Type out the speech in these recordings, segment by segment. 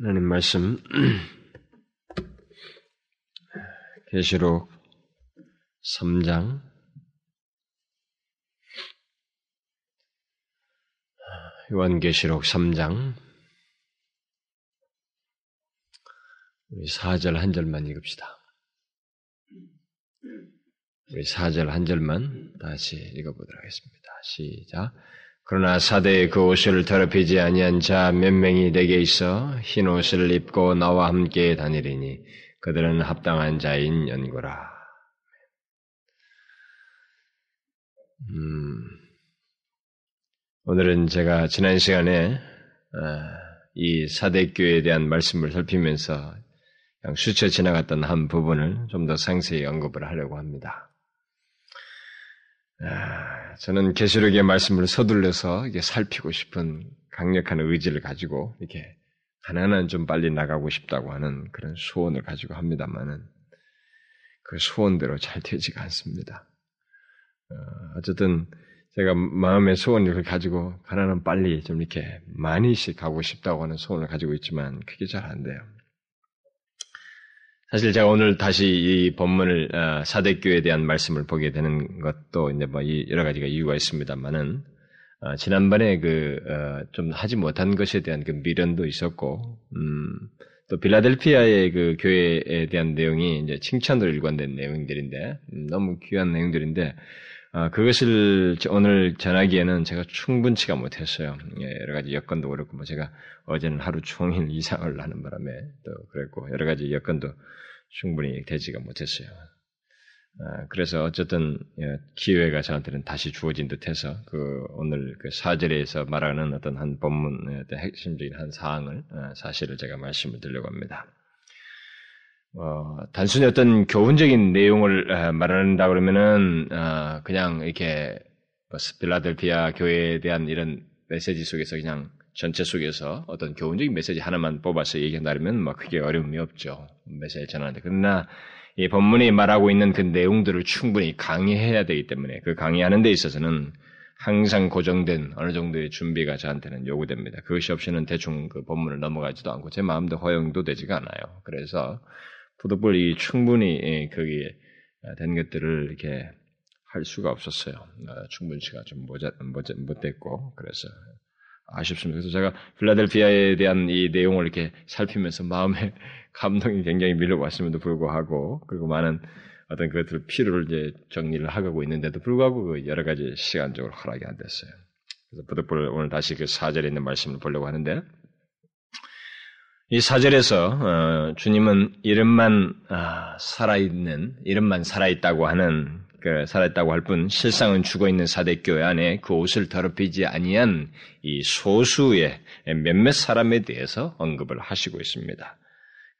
하나님 말씀 계시록 3장 요한계시록 3장 우리 4절 한 절만 읽읍시다. 우리 4절 한 절만 다시 읽어보도록 하겠습니다. 시작. 그러나 사대의 그 옷을 더럽히지 아니한 자 몇 명이 내게 있어 흰 옷을 입고 나와 함께 다니리니 그들은 합당한 자인 연고라. 음, 오늘은 제가 지난 시간에 아, 이 사대교에 대한 말씀을 살피면서 그냥 스쳐 지나갔던 한 부분을 좀 더 상세히 언급을 하려고 합니다. 아, 저는 계시록의 말씀을 서둘러서 이게 살피고 싶은 강력한 의지를 가지고 이렇게 하나는 좀 빨리 나가고 싶다고 하는 그런 소원을 가지고 합니다만은 그 소원대로 잘 되지가 않습니다. 어, 어쨌든 제가 마음의 소원을 가지고 하나는 빨리 좀 이렇게 많이씩 가고 싶다고 하는 소원을 가지고 있지만 그게 잘 안 돼요. 사실 제가 오늘 다시 이 본문을 어, 사대교에 대한 말씀을 보게 되는 것도 이제 뭐 여러 가지가 이유가 있습니다만은 어, 지난번에 그좀 어, 하지 못한 것에 대한 그 미련도 있었고 음, 또 빌라델피아의 그 교회에 대한 내용이 이제 칭찬으로 일관된 내용들인데 음, 너무 귀한 내용들인데 그것을 오늘 전하기에는 제가 충분치가 못했어요. 예, 여러 가지 여건도 그렇고 뭐 제가 어제는 하루 종일 이상을 하는 바람에 또 그랬고 여러 가지 여건도 충분히 되지가 못했어요. 아, 그래서 어쨌든 예, 기회가 저한테는 다시 주어진 듯해서 그 오늘 그 사절에서 말하는 어떤 한 본문의 핵심적인 한 사항을 아, 사실을 제가 말씀을 드리려고 합니다. 어, 단순히 어떤 교훈적인 내용을 아, 말한다 그러면은 그냥 이렇게 뭐 스필라델피아 교회에 대한 이런 메시지 속에서 그냥 전체 속에서 어떤 교훈적인 메시지 하나만 뽑아서 얘기한다면 뭐 크게 어려움이 없죠. 메시지 전하는데. 그러나 이 본문이 말하고 있는 그 내용들을 충분히 강의해야 되기 때문에 그 강의하는 데 있어서는 항상 고정된 어느 정도의 준비가 저한테는 요구됩니다. 그것이 없이는 대충 그 본문을 넘어가지도 않고 제 마음도 허용도 되지가 않아요. 그래서 푸드볼이 충분히 거기에 된 것들을 이렇게 할 수가 없었어요. 어, 충분치가 좀 모자, 모자, 못됐고 그래서 아쉽습니다. 그래서 제가 필라델피아에 대한 이 내용을 이렇게 살피면서 마음에 감동이 굉장히 밀려왔음에도 불구하고 그리고 많은 어떤 그것들 필요를 이제 정리를 하고 있는데도 불구하고 그 여러 가지 시간적으로 허락이 안 됐어요. 그래서 부득불 오늘 다시 그 사절에 있는 말씀을 보려고 하는데 이 사절에서 어, 주님은 이름만 아, 살아있는 이름만 살아있다고 하는 그 살아있다고 할 뿐 실상은 죽어 있는 사대교회 안에 그 옷을 더럽히지 아니한 이 소수의 몇몇 사람에 대해서 언급을 하시고 있습니다.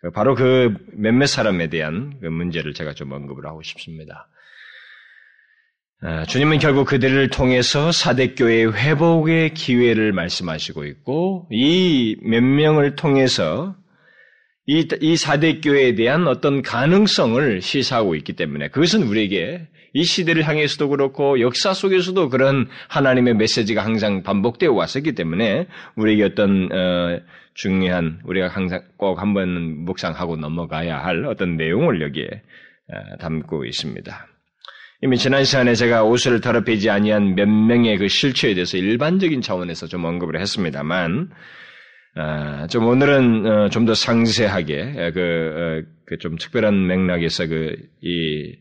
그 바로 그 몇몇 사람에 대한 그 문제를 제가 좀 언급을 하고 싶습니다. 아, 주님은 결국 그들을 통해서 사대교회의 회복의 기회를 말씀하시고 있고 이 몇 명을 통해서 이, 이 사대교회에 대한 어떤 가능성을 시사하고 있기 때문에 그것은 우리에게 이 시대를 향해서도 그렇고 역사 속에서도 그런 하나님의 메시지가 항상 반복되어 왔었기 때문에 우리에게 어떤 어, 중요한 우리가 항상 꼭 한번 묵상하고 넘어가야 할 어떤 내용을 여기에 어, 담고 있습니다. 이미 지난 시간에 제가 옷을 더럽히지 아니한 몇 명의 그 실체에 대해서 일반적인 차원에서 좀 언급을 했습니다만, 어, 좀 오늘은 어, 좀더 상세하게 그, 그좀 특별한 맥락에서 그 이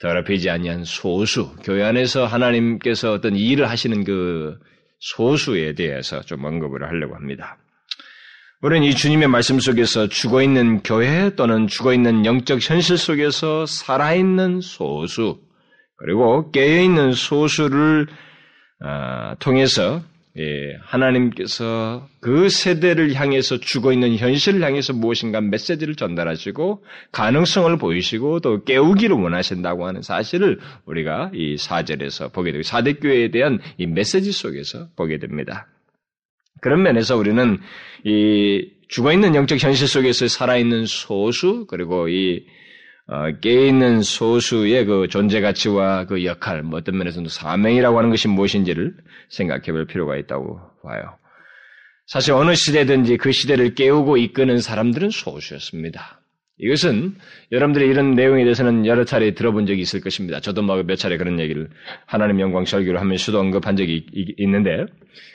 더럽히지 아니한 소수, 교회 안에서 하나님께서 어떤 일을 하시는 그 소수에 대해서 좀 언급을 하려고 합니다. 우리는 이 주님의 말씀 속에서 죽어 있는 교회 또는 죽어 있는 영적 현실 속에서 살아있는 소수, 그리고 깨어 있는 소수를 어, 통해서 예, 하나님께서 그 세대를 향해서 죽어 있는 현실을 향해서 무엇인가 메시지를 전달하시고 가능성을 보이시고 또 깨우기를 원하신다고 하는 사실을 우리가 이 사절에서 보게 되고 사대교회에 대한 이 메시지 속에서 보게 됩니다. 그런 면에서 우리는 이 죽어 있는 영적 현실 속에서 살아있는 소수 그리고 이 어, 깨있는 소수의 그 존재 가치와 그 역할, 뭐 어떤 면에서는 사명이라고 하는 것이 무엇인지를 생각해 볼 필요가 있다고 봐요. 사실 어느 시대든지 그 시대를 깨우고 이끄는 사람들은 소수였습니다. 이것은 여러분들이 이런 내용에 대해서는 여러 차례 들어본 적이 있을 것입니다. 저도 뭐몇 차례 그런 얘기를 하나님 영광 설교를 하면 수도 언급한 적이 있는데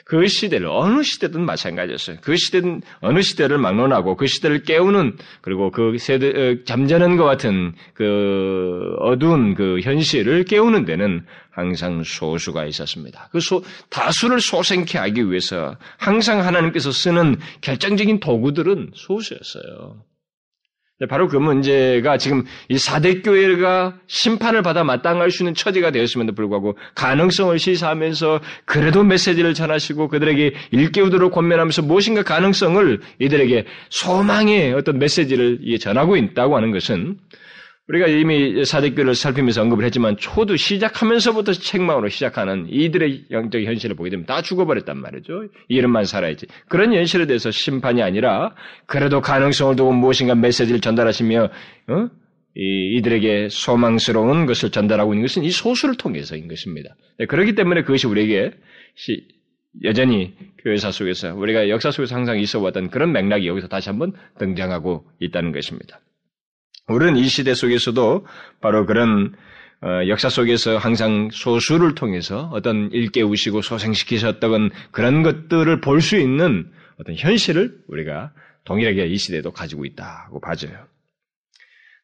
그 시대를 어느 시대든 마찬가지였어요. 그 시대는 어느 시대를 막론하고 그 시대를 깨우는 그리고 그 세대 어, 잠자는 것 같은 그 어두운 그 현실을 깨우는 데는 항상 소수가 있었습니다. 그 소, 다수를 소생케 하기 위해서 항상 하나님께서 쓰는 결정적인 도구들은 소수였어요. 네, 바로 그 문제가 지금 이 사대교회가 심판을 받아 마땅할 수 있는 처지가 되었음에도 불구하고 가능성을 시사하면서 그래도 메시지를 전하시고 그들에게 일깨우도록 권면하면서 무엇인가 가능성을 이들에게 소망의 어떤 메시지를 전하고 있다고 하는 것은 우리가 이미 사대교를 살피면서 언급을 했지만 초두 시작하면서부터 책망으로 시작하는 이들의 영적 현실을 보게 되면 다 죽어버렸단 말이죠. 이름만 살아야지. 그런 현실에 대해서 심판이 아니라 그래도 가능성을 두고 무엇인가 메시지를 전달하시며 어? 이, 이들에게 소망스러운 것을 전달하고 있는 것은 이 소수를 통해서인 것입니다. 네, 그렇기 때문에 그것이 우리에게 시, 여전히 교회사 속에서 우리가 역사 속에서 항상 있어 왔던 그런 맥락이 여기서 다시 한번 등장하고 있다는 것입니다. 우리는 이 시대 속에서도 바로 그런 어, 역사 속에서 항상 소수를 통해서 어떤 일깨우시고 소생시키셨던 그런 것들을 볼 수 있는 어떤 현실을 우리가 동일하게 이 시대도 가지고 있다고 봐져요.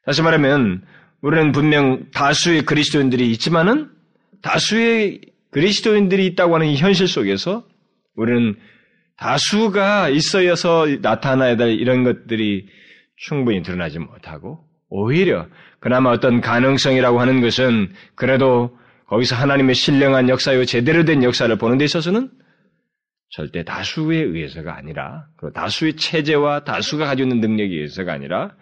다시 말하면 우리는 분명 다수의 그리스도인들이 있지만은 다수의 그리스도인들이 있다고 하는 이 현실 속에서 우리는 다수가 있어서 나타나야 될 이런 것들이 충분히 드러나지 못하고 오히려 그나마 어떤 가능성이라고 하는 것은 그래도 거기서 하나님의 신령한 역사요 제대로 된 역사를 보는 데 있어서는 절대 다수에 의해서가 아니라 그리고 다수의 체제와 다수가 가지고 있는 능력에 의해서가 아니라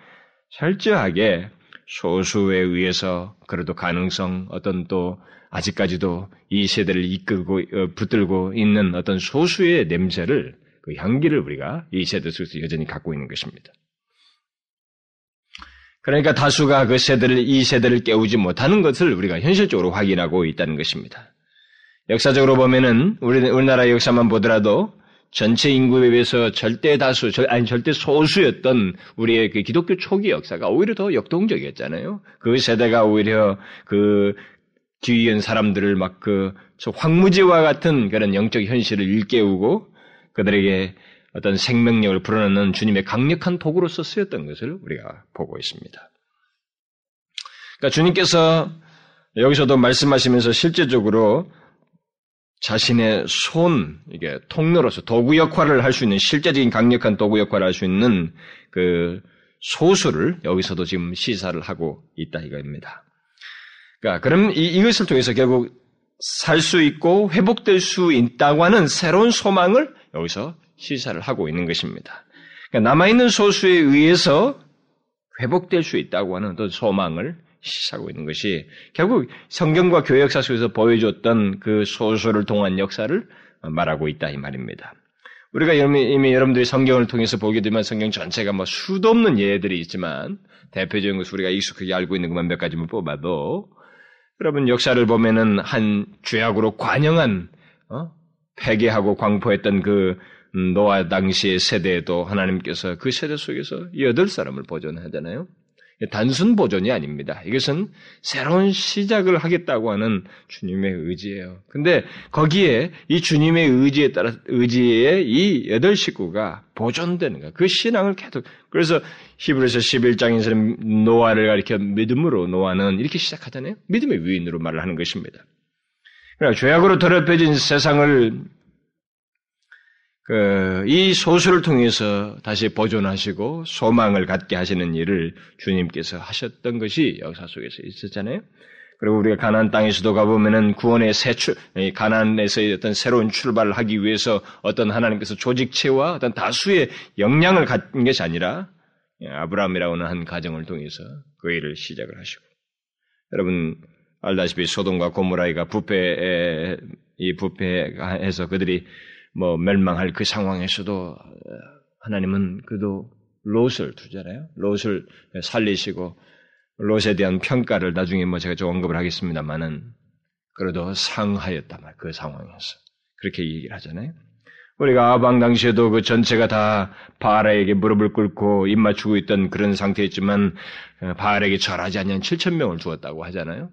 철저하게 소수에 의해서 그래도 가능성 어떤 또 아직까지도 이 세대를 이끌고 어, 붙들고 있는 어떤 소수의 냄새를 그 향기를 우리가 이 세대 속에서 여전히 갖고 있는 것입니다. 그러니까 다수가 그 세대를, 이 세대를 깨우지 못하는 것을 우리가 현실적으로 확인하고 있다는 것입니다. 역사적으로 보면은 우리, 우리나라 역사만 보더라도 전체 인구에 비해서 절대 다수, 아니 절대 소수였던 우리의 그 기독교 초기 역사가 오히려 더 역동적이었잖아요. 그 세대가 오히려 그 뒤이은 사람들을 막 그 황무지와 같은 그런 영적 현실을 일깨우고 그들에게 어떤 생명력을 불어넣는 주님의 강력한 도구로서 쓰였던 것을 우리가 보고 있습니다. 그러니까 주님께서 여기서도 말씀하시면서 실제적으로 자신의 손, 이게 통로로서 도구 역할을 할 수 있는 실제적인 강력한 도구 역할을 할 수 있는 그 소수를 여기서도 지금 시사를 하고 있다 이거입니다. 그러니까 그럼 이, 이것을 통해서 결국 살 수 있고 회복될 수 있다고 하는 새로운 소망을 여기서 시사를 하고 있는 것입니다. 그러니까 남아있는 소수에 의해서 회복될 수 있다고 하는 어떤 소망을 시사하고 있는 것이 결국 성경과 교회 역사 속에서 보여줬던 그 소수를 통한 역사를 말하고 있다 이 말입니다. 우리가 이미, 여러분들이 성경을 통해서 보게 되면 성경 전체가 뭐 수도 없는 예들이 있지만 대표적인 것을 우리가 익숙하게 알고 있는 것만 몇 가지만 뽑아도 여러분 역사를 보면은 한 죄악으로 관영한 어? 폐괴하고 광포했던 그 음, 노아 당시의 세대에도 하나님께서 그 세대 속에서 여덟 사람을 보존하잖아요. 단순 보존이 아닙니다. 이것은 새로운 시작을 하겠다고 하는 주님의 의지예요. 근데 거기에 이 주님의 의지에 따라 의지에 이 여덟 식구가 보존되는 거야. 그 신앙을 계속 그래서 히브리서 11장에서는 노아를 가리켜 믿음으로 노아는 이렇게 시작하잖아요. 믿음의 위인으로 말을 하는 것입니다. 그러니까 죄악으로 더럽혀진 세상을 그, 이 소수를 통해서 다시 보존하시고 소망을 갖게 하시는 일을 주님께서 하셨던 것이 역사 속에서 있었잖아요. 그리고 우리가 가나안 땅에서도 가보면은 구원의 새 출, 가나안에서 어떤 새로운 출발을 하기 위해서 어떤 하나님께서 조직체와 어떤 다수의 역량을 갖는 것이 아니라 아브라함이라고 하는 한 가정을 통해서 그 일을 시작을 하시고 여러분 알다시피 소돔과 고모라이가 부패에 이 부패해서 그들이 뭐 멸망할 그 상황에서도 하나님은 그도 롯을 두잖아요. 롯을 살리시고 롯에 대한 평가를 나중에 뭐 제가 좀 언급을 하겠습니다만은 그래도 상하였단 말, 그 상황에서. 그렇게 얘기를 하잖아요. 우리가 아방 당시에도 그 전체가 다 바알에게 무릎을 꿇고 입 맞추고 있던 그런 상태였지만 어, 바알에게 절하지 않는 7천 명을 주었다고 하잖아요.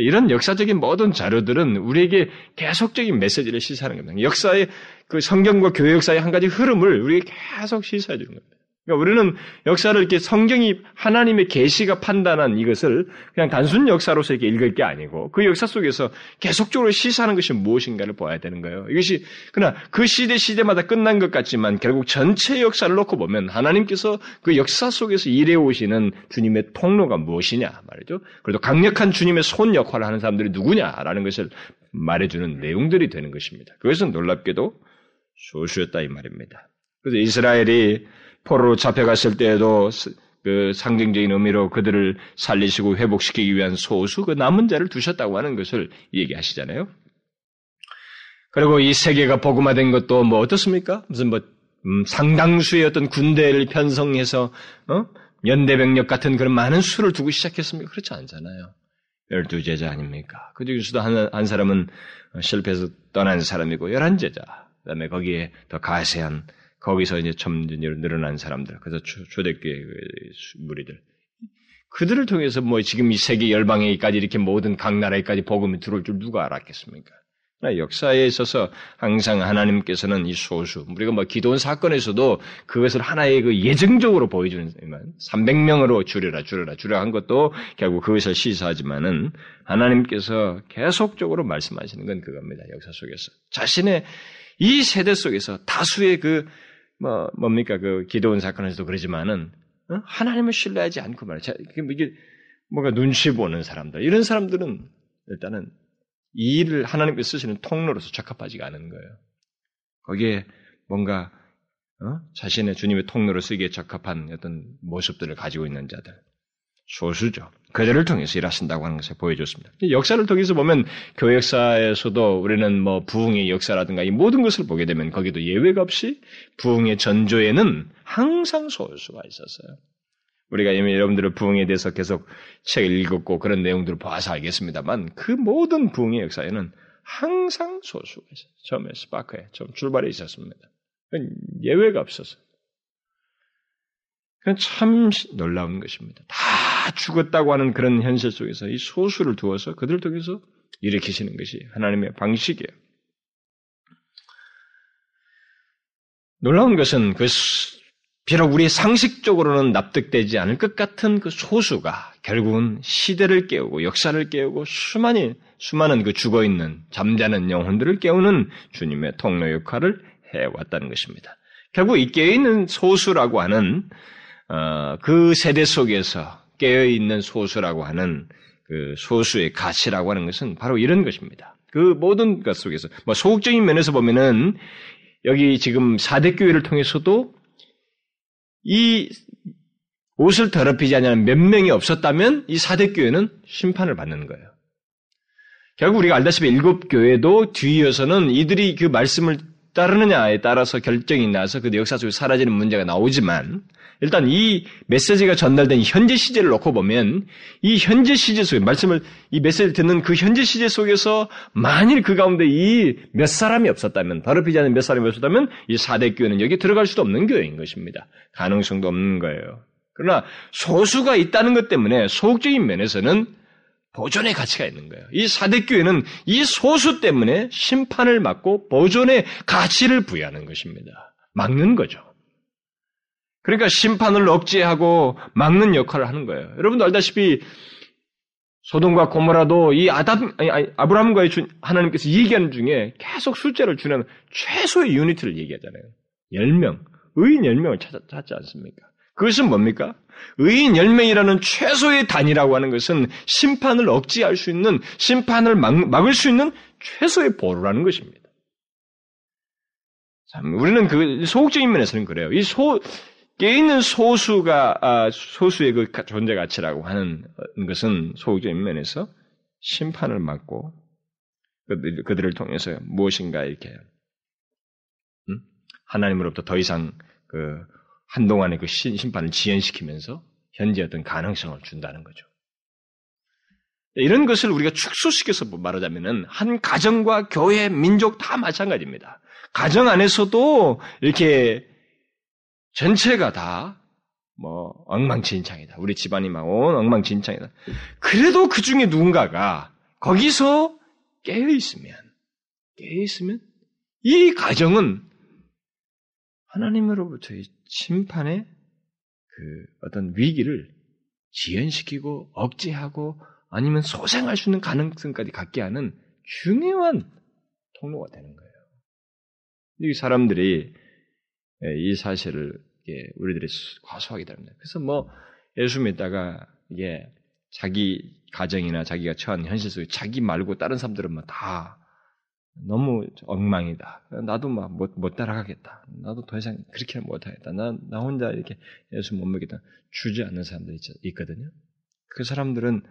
이런 역사적인 모든 자료들은 우리에게 계속적인 메시지를 시사하는 겁니다. 역사의 그 성경과 교회 역사의 한 가지 흐름을 우리에게 계속 시사해 주는 겁니다. 그러니까 우리는 역사를 이렇게 성경이 하나님의 계시가 판단한 이것을 그냥 단순 역사로서 이렇게 읽을 게 아니고 그 역사 속에서 계속적으로 시사하는 것이 무엇인가를 봐야 되는 거예요. 이것이 그러나 그 시대 시대마다 끝난 것 같지만 결국 전체 역사를 놓고 보면 하나님께서 그 역사 속에서 일해 오시는 주님의 통로가 무엇이냐 말이죠. 그래도 강력한 주님의 손 역할을 하는 사람들이 누구냐라는 것을 말해주는 내용들이 되는 것입니다. 그것은 놀랍게도 소수였다 이 말입니다. 그래서 이스라엘이 포로로 잡혀갔을 때에도 그 상징적인 의미로 그들을 살리시고 회복시키기 위한 소수 그 남은 자를 두셨다고 하는 것을 얘기하시잖아요. 그리고 이 세계가 복음화된 것도 뭐 어떻습니까? 무슨 뭐 음, 상당수의 어떤 군대를 편성해서 어? 연대병력 같은 그런 많은 수를 두고 시작했습니까? 그렇지 않잖아요. 열두 제자 아닙니까? 그 중에서도 한, 한 사람은 실패해서 떠난 사람이고 열한 제자. 그다음에 거기에 더 가세한 거기서 이제 점점 늘어난 사람들, 그래서 초대교회 무리들. 그들을 통해서 뭐 지금 이 세계 열방에까지 이렇게 모든 각 나라에까지 복음이 들어올 줄 누가 알았겠습니까? 역사에 있어서 항상 하나님께서는 이 소수, 우리가 뭐 기도원 사건에서도 그것을 하나의 그 예정적으로 보여주는, 300명으로 줄여라, 줄여라, 줄여라 한 것도 결국 그것을 시사하지만은 하나님께서 계속적으로 말씀하시는 건 그겁니다. 역사 속에서. 자신의 이 세대 속에서 다수의 그 뭐, 뭡니까, 그, 기도원 사건에서도 그러지만은, 어? 하나님을 신뢰하지 않고 말이야. 이게 뭔가 눈치 보는 사람들. 이런 사람들은 일단은 이 일을 하나님께 쓰시는 통로로서 적합하지가 않은 거예요. 거기에 뭔가, 어? 자신의 주님의 통로로 쓰기에 적합한 어떤 모습들을 가지고 있는 자들. 소수죠. 그들을 통해서 일하신다고 하는 것을 보여줬습니다. 역사를 통해서 보면 교회 역사에서도 우리는 뭐 부흥의 역사라든가 이 모든 것을 보게 되면 거기도 예외가 없이 부흥의 전조에는 항상 소수가 있었어요. 우리가 이미 여러분들의 부흥에 대해서 계속 책을 읽었고 그런 내용들을 봐서 알겠습니다만 그 모든 부흥의 역사에는 항상 소수가 있어요. 처음에 스파크에 처음 출발에 있었습니다. 예외가 없었어요. 그건 참 놀라운 것입니다. 다 죽었다고 하는 그런 현실 속에서 이 소수를 두어서 그들을 통해서 일으키시는 것이 하나님의 방식이에요. 놀라운 것은 그 비록 우리 상식적으로는 납득되지 않을 것 같은 그 소수가 결국은 시대를 깨우고 역사를 깨우고 수많이 수많은 그 죽어 있는 잠자는 영혼들을 깨우는 주님의 통로 역할을 해 왔다는 것입니다. 결국 이 깨어 있는 소수라고 하는 어, 그 세대 속에서 깨어 있는 소수라고 하는 그 소수의 가치라고 하는 것은 바로 이런 것입니다. 그 모든 것 속에서 뭐 소극적인 면에서 보면은 여기 지금 사대 교회를 통해서도 이 옷을 더럽히지 않는 몇 명이 없었다면 이 사대 교회는 심판을 받는 거예요. 결국 우리가 알다시피 일곱 교회도 뒤이어서는 이들이 그 말씀을 따르느냐에 따라서 결정이 나서 그 역사 속에 사라지는 문제가 나오지만 일단 이 메시지가 전달된 현재 시제를 놓고 보면 이 현재 시제 속에 말씀을 이 메시지를 듣는 그 현재 시제 속에서 만일 그 가운데 이 몇 사람이 없었다면 더럽히지 않은 몇 사람이 없었다면 이 사대 교회는 여기 들어갈 수도 없는 교회인 것입니다. 가능성도 없는 거예요. 그러나 소수가 있다는 것 때문에 소극적인 면에서는 보존의 가치가 있는 거예요. 이 사대 교회는 이 소수 때문에 심판을 받고 보존의 가치를 부여하는 것입니다. 막는 거죠. 그러니까 심판을 억제하고 막는 역할을 하는 거예요. 여러분도 알다시피 소돔과 고모라도 이 아담, 아니, 아니, 아브라함과의 주, 하나님께서 얘기하는 중에 계속 숫자를 주는 최소의 유니트를 얘기하잖아요. 10명. 의인 10명을 찾, 찾지 않습니까? 그것은 뭡니까? 의인 10명이라는 최소의 단위라고 하는 것은 심판을 억제할 수 있는, 심판을 막, 막을 수 있는 최소의 보루라는 것입니다. 참, 우리는 그 소극적인 면에서는 그래요. 이 소, 깨 있는 소수가, 아, 소수의 그 존재 가치라고 하는 것은 소극적인 면에서 심판을 막고 그들, 그들을 통해서 무엇인가 이렇게, 음? 하나님으로부터 더 이상 그 한동안의 그 심판을 지연시키면서 현재 어떤 가능성을 준다는 거죠. 이런 것을 우리가 축소시켜서 말하자면은 한 가정과 교회, 민족 다 마찬가지입니다. 가정 안에서도 이렇게 전체가 다 뭐 엉망진창이다. 우리 집안이 막 온 엉망진창이다. 그래도 그 중에 누군가가 거기서 깨어 있으면 깨어 있으면 이 가정은 하나님으로부터의 심판의 그 어떤 위기를 지연시키고 억제하고 아니면 소생할 수 있는 가능성까지 갖게 하는 중요한 통로가 되는 거예요. 이 사람들이 이 사실을 우리들이 과소하게 됩니다. 그래서 뭐 예수 믿다가 이게 자기 가정이나 자기가 처한 현실 속에 자기 말고 다른 사람들은 뭐다 너무 엉망이다. 나도 막 못 못 따라가겠다. 나도 더 이상 그렇게는 못하겠다. 나, 나 혼자 이렇게 예수 못 먹겠다. 주지 않는 사람들이 있거든요. 그 사람들은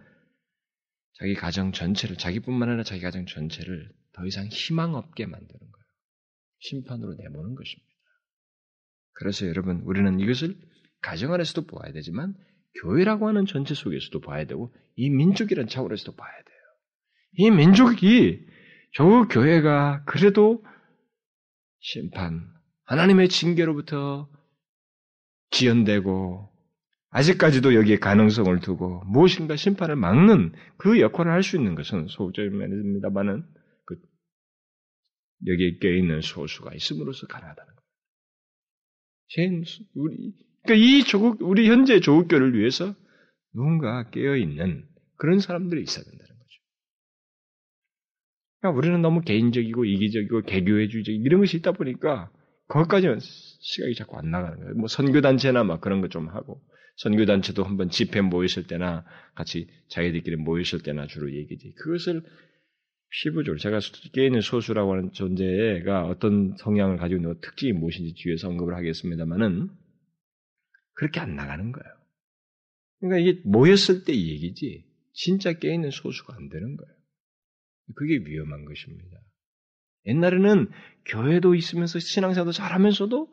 자기 가정 전체를, 자기뿐만 아니라 자기 가정 전체를 더 이상 희망 없게 만드는 거예요. 심판으로 내모는 것입니다. 그래서 여러분, 우리는 이것을 가정 안에서도 보아야 되지만, 교회라고 하는 전체 속에서도 봐야 되고, 이 민족이라는 차원에서도 봐야 돼요. 이 민족이 저 교회가 그래도 심판, 하나님의 징계로부터 지연되고 아직까지도 여기에 가능성을 두고 무엇인가 심판을 막는 그 역할을 할 수 있는 것은 소극적입니다만은 그 여기에 껴 있는 소수가 있음으로써 가능하다는 거예요. 우리 그러니까 이 조국 우리 현재 조국교를 위해서 누군가 깨어 있는 그런 사람들이 있어야 된다는 거죠. 그러니까 우리는 너무 개인적이고 이기적이고 개교회주의적 이런 것이 있다 보니까 거기까지는 시각이 자꾸 안 나가는 거예요. 뭐 선교단체나 막 그런 거 좀 하고 선교단체도 한번 집회 모였을 때나 같이 자기들끼리 모였을 때나 주로 얘기지. 그것을 피부적으로 제가 깨있는 소수라고 하는 존재가 어떤 성향을 가지고 있는 특징이 무엇인지 뒤에서 언급을 하겠습니다만은 그렇게 안 나가는 거예요. 그러니까 이게 모였을 때 얘기지 진짜 깨있는 소수가 안 되는 거예요. 그게 위험한 것입니다. 옛날에는 교회도 있으면서 신앙생활도 잘하면서도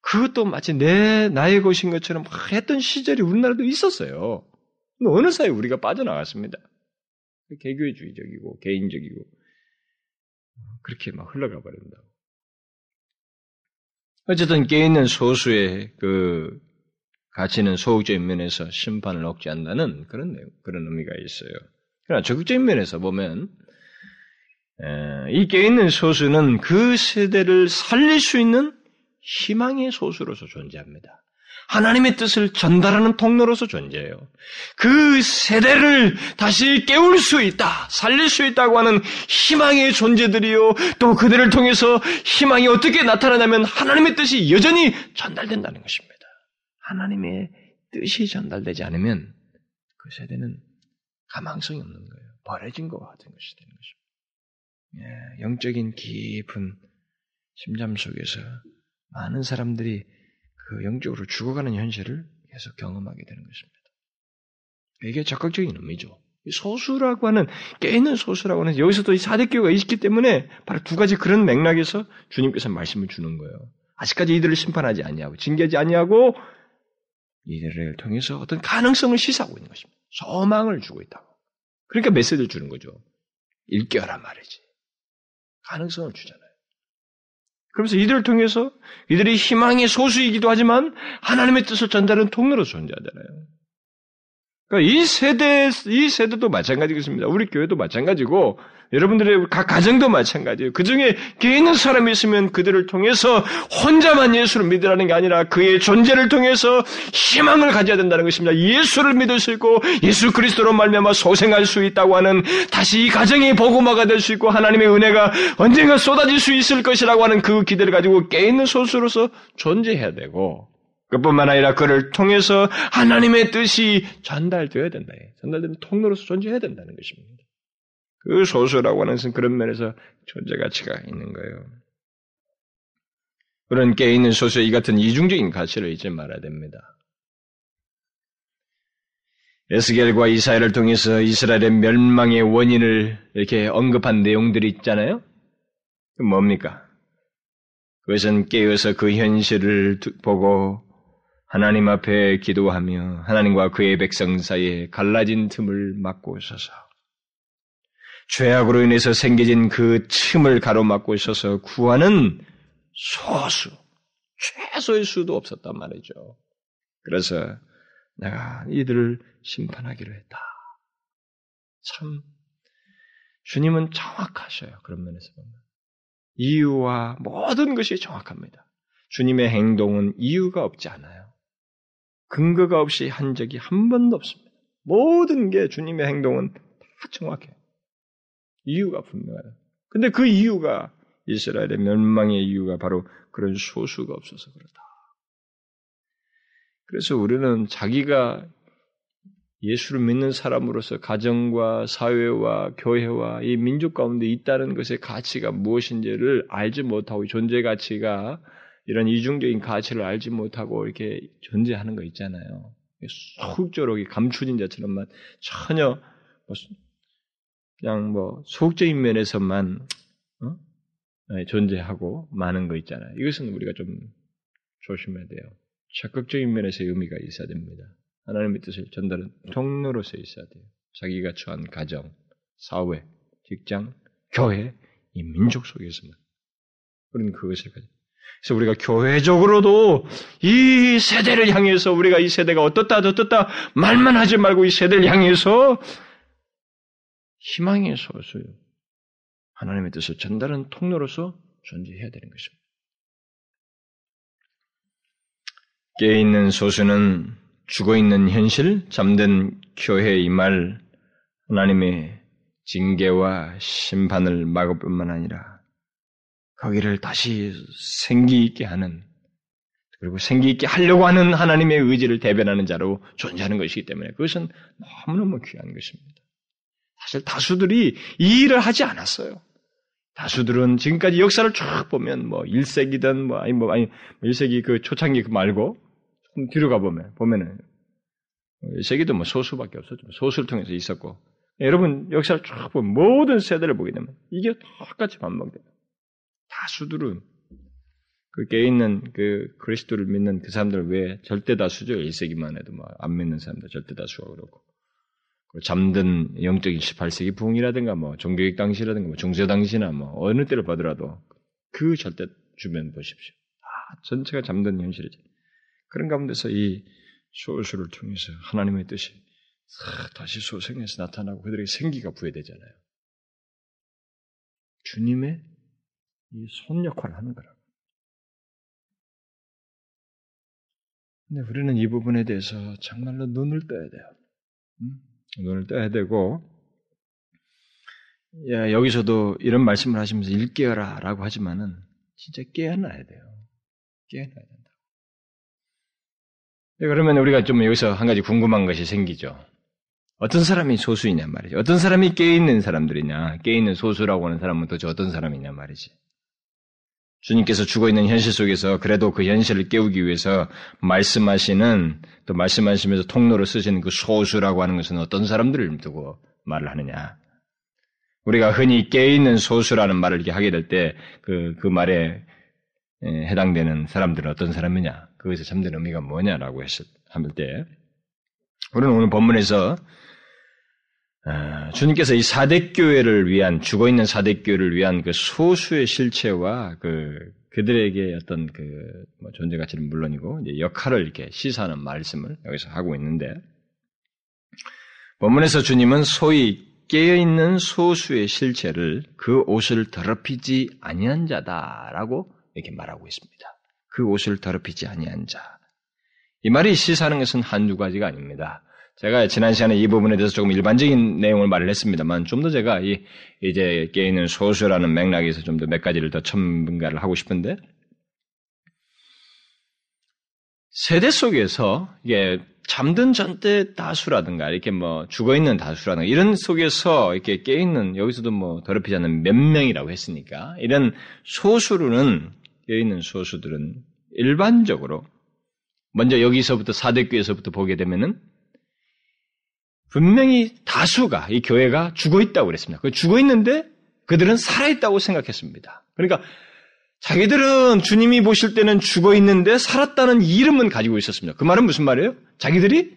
그것도 마치 내 나의 것인 것처럼 막 했던 시절이 우리나라도 있었어요. 어느 사이에 우리가 빠져나갔습니다. 개교주의적이고 개인적이고 그렇게 막 흘러가 버린다. 어쨌든 깨 있는 소수의 그 가치는 소극적인 면에서 심판을 억제한다는 그런 내용, 그런 의미가 있어요. 그러나 적극적인 면에서 보면 이깨 있는 소수는 그 세대를 살릴 수 있는 희망의 소수로서 존재합니다. 하나님의 뜻을 전달하는 통로로서 존재해요. 그 세대를 다시 깨울 수 있다, 살릴 수 있다고 하는 희망의 존재들이요. 또 그들을 통해서 희망이 어떻게 나타나냐면 하나님의 뜻이 여전히 전달된다는 것입니다. 하나님의 뜻이 전달되지 않으면 그 세대는 가망성이 없는 거예요. 버려진 것 같은 것이 되는 것입니다. 예, 영적인 깊은 심잠 속에서 많은 사람들이 그 영적으로 죽어가는 현실을 계속 경험하게 되는 것입니다. 이게 적극적인 의미죠. 소수라고 하는, 깨있는 소수라고 하는, 여기서도 이 사대교가 있기 때문에 바로 두 가지 그런 맥락에서 주님께서 말씀을 주는 거예요. 아직까지 이들을 심판하지 아니하고, 징계하지 아니하고, 이들을 통해서 어떤 가능성을 시사하고 있는 것입니다. 소망을 주고 있다고. 그러니까 메시지를 주는 거죠. 일깨어란 말이지. 가능성을 주잖아요. 그러면서 이들을 통해서 이들이 희망의 소수이기도 하지만 하나님의 뜻을 전달하는 통로로 존재하잖아요. 그러니까 이 세대, 이 세대도 마찬가지겠습니다. 우리 교회도 마찬가지고, 여러분들의 각 가정도 마찬가지예요. 그 중에 개인은 사람이 있으면 그들을 통해서 혼자만 예수를 믿으라는 게 아니라 그의 존재를 통해서 희망을 가져야 된다는 것입니다. 예수를 믿을 수 있고 예수 그리스도로 말미암아 소생할 수 있다고 하는 다시 이 가정이 복음화가 될 수 있고 하나님의 은혜가 언젠가 쏟아질 수 있을 것이라고 하는 그 기대를 가지고 깨 있는 소수로서 존재해야 되고 그뿐만 아니라 그를 통해서 하나님의 뜻이 전달되어야 된다. 전달되는 통로로서 존재해야 된다는 것입니다. 그 소수라고 하는 것은 그런 면에서 존재 가치가 있는 거예요. 그런 깨있는 소수의 이 같은 이중적인 가치를 잊지 말아야 됩니다. 에스겔과 이사야를 통해서 이스라엘의 멸망의 원인을 이렇게 언급한 내용들이 있잖아요. 뭡니까? 그것은 깨어서 그 현실을 보고 하나님 앞에 기도하며 하나님과 그의 백성 사이에 갈라진 틈을 막고 서서 죄악으로 인해서 생겨진 그 틈을 가로막고 있어서 구하는 소수, 최소의 수도 없었단 말이죠. 그래서 내가 이들을 심판하기로 했다. 참, 주님은 정확하셔요. 그런 면에서 보면. 이유와 모든 것이 정확합니다. 주님의 행동은 이유가 없지 않아요. 근거가 없이 한 적이 한 번도 없습니다. 모든 게 주님의 행동은 다 정확해요. 이유가 분명해요. 근데 그 이유가 이스라엘의 멸망의 이유가 바로 그런 소수가 없어서 그렇다. 그래서 우리는 자기가 예수를 믿는 사람으로서 가정과 사회와 교회와 이 민족 가운데 있다는 것의 가치가 무엇인지를 알지 못하고 존재 가치가 이런 이중적인 가치를 알지 못하고 이렇게 존재하는 거 있잖아요. 소극적으로 감추진 자처럼만 전혀 뭐 그냥 뭐 소극적인 면에서만 어? 네, 존재하고 많은 거 있잖아요. 이것은 우리가 좀 조심해야 돼요. 적극적인 면에서의 의미가 있어야 됩니다. 하나님의 뜻을 전달은 통로로서 있어야 돼요. 자기가 처한 가정, 사회, 직장, 교회, 이 민족 속에서만. 우리는 그것을 가져. 그래서 우리가 교회적으로도 이 세대를 향해서 우리가 이 세대가 어떻다 어떻다 말만 하지 말고 이 세대를 향해서 희망의 소수 하나님의 뜻을 전달하는 통로로서 존재해야 되는 것입니다. 깨있는 소수는 죽어있는 현실, 잠든 교회의 이 말, 하나님의 징계와 심판을 막을 뿐만 아니라 거기를 다시 생기 있게 하는 그리고 생기 있게 하려고 하는 하나님의 의지를 대변하는 자로 존재하는 것이기 때문에 그것은 너무너무 귀한 것입니다. 사실 다수들이 이 일을 하지 않았어요. 다수들은 지금까지 역사를 쫙 보면 뭐 1세기든 뭐 아니 뭐 아니 1세기 그 초창기 그 말고 조금 뒤로 가 보면 보면은 1세기도 뭐 소수밖에 없었죠. 소수를 통해서 있었고 여러분 역사를 쫙 보면 모든 세대를 보게 되면 이게 똑같이 반복돼요. 다수들은 그깨 있는 그 그리스도를 믿는 그 사람들 외에 절대 다수죠. 1세기만 해도 뭐안 믿는 사람들 절대 다수가 그렇고 잠든 영적인 18세기 부흥이라든가 뭐 종교익 당시라든가 뭐 중세 당시나 뭐 어느 때를 보더라도 그 절대 주변 보십시오. 아, 전체가 잠든 현실이죠. 그런 가운데서 이 소수를 통해서 하나님의 뜻이 다시 소생해서 나타나고 그들에게 생기가 부여되잖아요. 주님의 이손 역할을 하는 거라고. 근데 우리는 이 부분에 대해서 정말로 눈을 떠야 돼요. 음? 눈을 떠야 되고, 야, 여기서도 이런 말씀을 하시면서 일깨어라 라고 하지만은 진짜 깨어나야 돼요. 깨어나야 된다. 네, 그러면 우리가 좀 여기서 한 가지 궁금한 것이 생기죠. 어떤 사람이 소수이냐 말이죠. 어떤 사람이 깨어있는 사람들이냐. 깨어있는 소수라고 하는 사람은 도대체 어떤 사람이냐 말이지. 주님께서 죽어 있는 현실 속에서 그래도 그 현실을 깨우기 위해서 말씀하시는 또 말씀하시면서 통로로 쓰시는 그 소수라고 하는 것은 어떤 사람들을 두고 말을 하느냐. 우리가 흔히 깨어있는 소수라는 말을 이렇게 하게 될 때 그, 그 말에 해당되는 사람들은 어떤 사람이냐. 그것의 참된 의미가 뭐냐라고 했을 때 우리는 오늘 본문에서 아, 주님께서 이 사대교회를 위한 죽어 있는 사대교회를 위한 그 소수의 실체와 그 그들에게 어떤 그 뭐 존재 가치는 물론이고 역할을 이렇게 시사하는 말씀을 여기서 하고 있는데 본문에서 주님은 소위 깨어 있는 소수의 실체를 그 옷을 더럽히지 아니한 자다라고 이렇게 말하고 있습니다. 그 옷을 더럽히지 아니한 자. 이 말이 시사하는 것은 한두 가지가 아닙니다. 제가 지난 시간에 이 부분에 대해서 조금 일반적인 내용을 말을 했습니다만 좀 더 제가 이 이제 깨있는 소수라는 맥락에서 좀 더 몇 가지를 더 첨가를 하고 싶은데 세대 속에서 이게 잠든 전대 다수라든가 이렇게 뭐 죽어 있는 다수라든가 이런 속에서 이렇게 깨 있는 여기서도 뭐 더럽히지 않는 몇 명이라고 했으니까 이런 소수로는 깨 있는 소수들은 일반적으로 먼저 여기서부터 사대교에서부터 보게 되면은 분명히 다수가 이 교회가 죽어 있다고 그랬습니다. 그 죽어 있는데 그들은 살아 있다고 생각했습니다. 그러니까 자기들은 주님이 보실 때는 죽어 있는데 살았다는 이름은 가지고 있었습니다. 그 말은 무슨 말이에요? 자기들이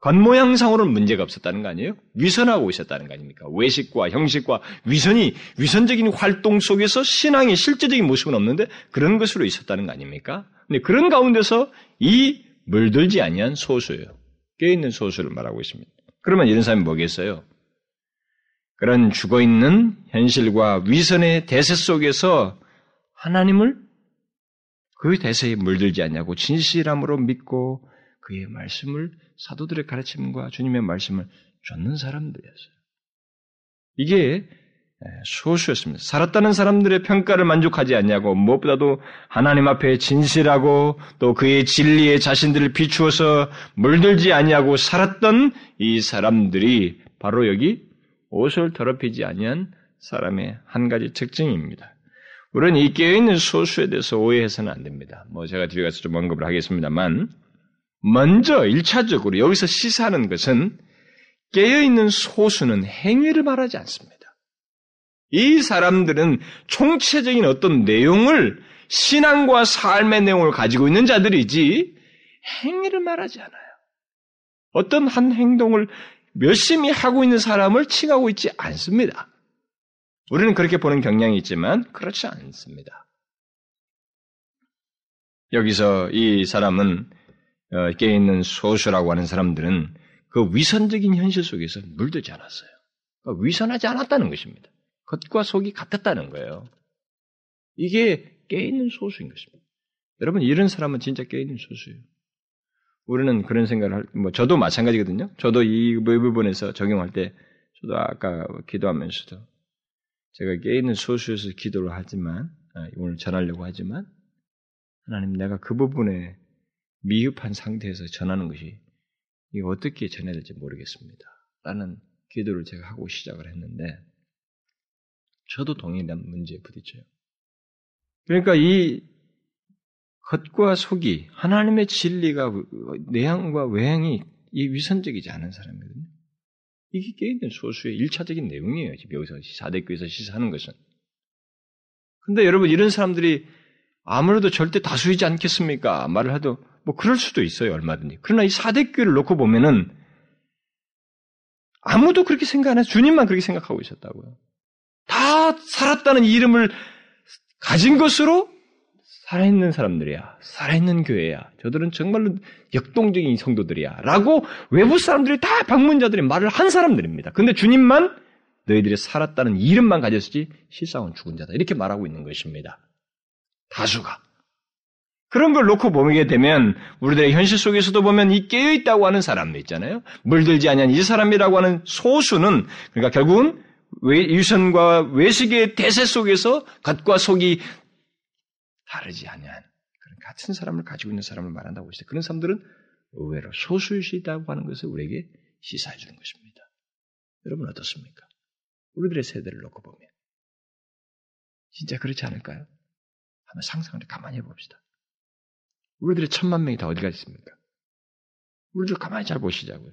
겉모양상으로는 문제가 없었다는 거 아니에요? 위선하고 있었다는 거 아닙니까? 외식과 형식과 위선이 위선적인 활동 속에서 신앙의 실제적인 모습은 없는데 그런 것으로 있었다는 거 아닙니까? 근데 그런 가운데서 이 물들지 아니한 소수예요. 깨있는 소수를 말하고 있습니다. 그러면 이런 사람이 뭐겠어요? 그런 죽어 있는 현실과 위선의 대세 속에서 하나님을 그 대세에 물들지 않냐고 진실함으로 믿고 그의 말씀을 사도들의 가르침과 주님의 말씀을 쫓는 사람들이었어요. 이게 소수였습니다. 살았다는 사람들의 평가를 만족하지 않냐고 무엇보다도 하나님 앞에 진실하고 또 그의 진리에 자신들을 비추어서 물들지 않냐고 살았던 이 사람들이 바로 여기 옷을 더럽히지 아니한 사람의 한 가지 특징입니다. 우리는 이 깨어있는 소수에 대해서 오해해서는 안 됩니다. 뭐 제가 뒤에 가서 좀 언급을 하겠습니다만 먼저 1차적으로 여기서 시사하는 것은 깨어있는 소수는 행위를 말하지 않습니다. 이 사람들은 총체적인 어떤 내용을 신앙과 삶의 내용을 가지고 있는 자들이지 행위를 말하지 않아요. 어떤 한 행동을 열심히 하고 있는 사람을 칭하고 있지 않습니다. 우리는 그렇게 보는 경향이 있지만 그렇지 않습니다. 여기서 이 사람은 어, 깨 있는 소수라고 하는 사람들은 그 위선적인 현실 속에서 물들지 않았어요. 그러니까 위선하지 않았다는 것입니다. 겉과 속이 같았다는 거예요. 이게 깨 있는 소수인 것입니다. 여러분 이런 사람은 진짜 깨 있는 소수예요. 우리는 그런 생각을 할, 뭐 저도 마찬가지거든요. 저도 이 부분에서 적용할 때 저도 아까 기도하면서도 제가 깨 있는 소수에서 기도를 하지만 아, 오늘 전하려고 하지만 하나님 내가 그 부분에 미흡한 상태에서 전하는 것이 이게 어떻게 전해야 될지 모르겠습니다. 라는 기도를 제가 하고 시작을 했는데 저도 동일한 문제에 부딪혀요. 그러니까 이 겉과 속이 하나님의 진리가 내향과 외향이 이 위선적이지 않은 사람이거든요. 이게 깨있는 소수의 일차적인 내용이에요. 지금 여기서 사대교에서 시사하는 것은. 근데 여러분 이런 사람들이 아무래도 절대 다수이지 않겠습니까? 말을 해도 뭐 그럴 수도 있어요 얼마든지. 그러나 이 사대교를 놓고 보면은 아무도 그렇게 생각 안 해요. 주님만 그렇게 생각하고 있었다고요. 다 살았다는 이름을 가진 것으로 살아있는 사람들이야. 살아있는 교회야. 저들은 정말로 역동적인 성도들이야. 라고 외부 사람들이 다 방문자들이 말을 한 사람들입니다. 근데 주님만 너희들이 살았다는 이름만 가졌지 실상은 죽은 자다. 이렇게 말하고 있는 것입니다. 다수가. 그런 걸 놓고 보게 되면 우리들의 현실 속에서도 보면 이 깨어 있다고 하는 사람도 있잖아요. 물들지 아니한 이 사람이라고 하는 소수는 그러니까 결국은 유선과 외식의 대세 속에서 겉과 속이 다르지 아니한 그런 같은 사람을 가지고 있는 사람을 말한다고 했어요. 그런 사람들은 의외로 소수이시다고 하는 것을 우리에게 시사해 주는 것입니다. 여러분 어떻습니까? 우리들의 세대를 놓고 보면 진짜 그렇지 않을까요? 한번 상상을 가만히 해봅시다. 우리들의 천만 명이 다 어디 가 있습니까? 우리들 가만히 잘 보시자고요.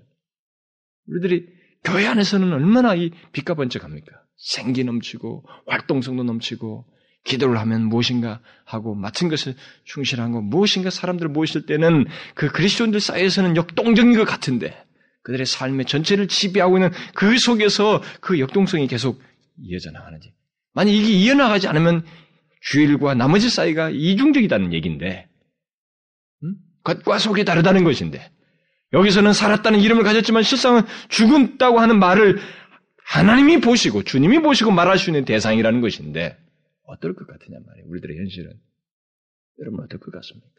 우리들이 교회 안에서는 얼마나 이 빛과 번쩍합니까? 생기 넘치고 활동성도 넘치고 기도를 하면 무엇인가 하고 맡은 것을 충실한 거 무엇인가 사람들을 모실 때는 그 그리스도인들 사이에서는 역동적인 것 같은데 그들의 삶의 전체를 지배하고 있는 그 속에서 그 역동성이 계속 이어져 나가는지 만약 이게 이어나가지 않으면 주일과 나머지 사이가 이중적이다는 얘기인데 음? 겉과 속이 다르다는 것인데 여기서는 살았다는 이름을 가졌지만 실상은 죽었다고 하는 말을 하나님이 보시고 주님이 보시고 말할 수 있는 대상이라는 것인데 어떨 것 같으냐 말이에요. 우리들의 현실은. 여러분 어떨 것 같습니까?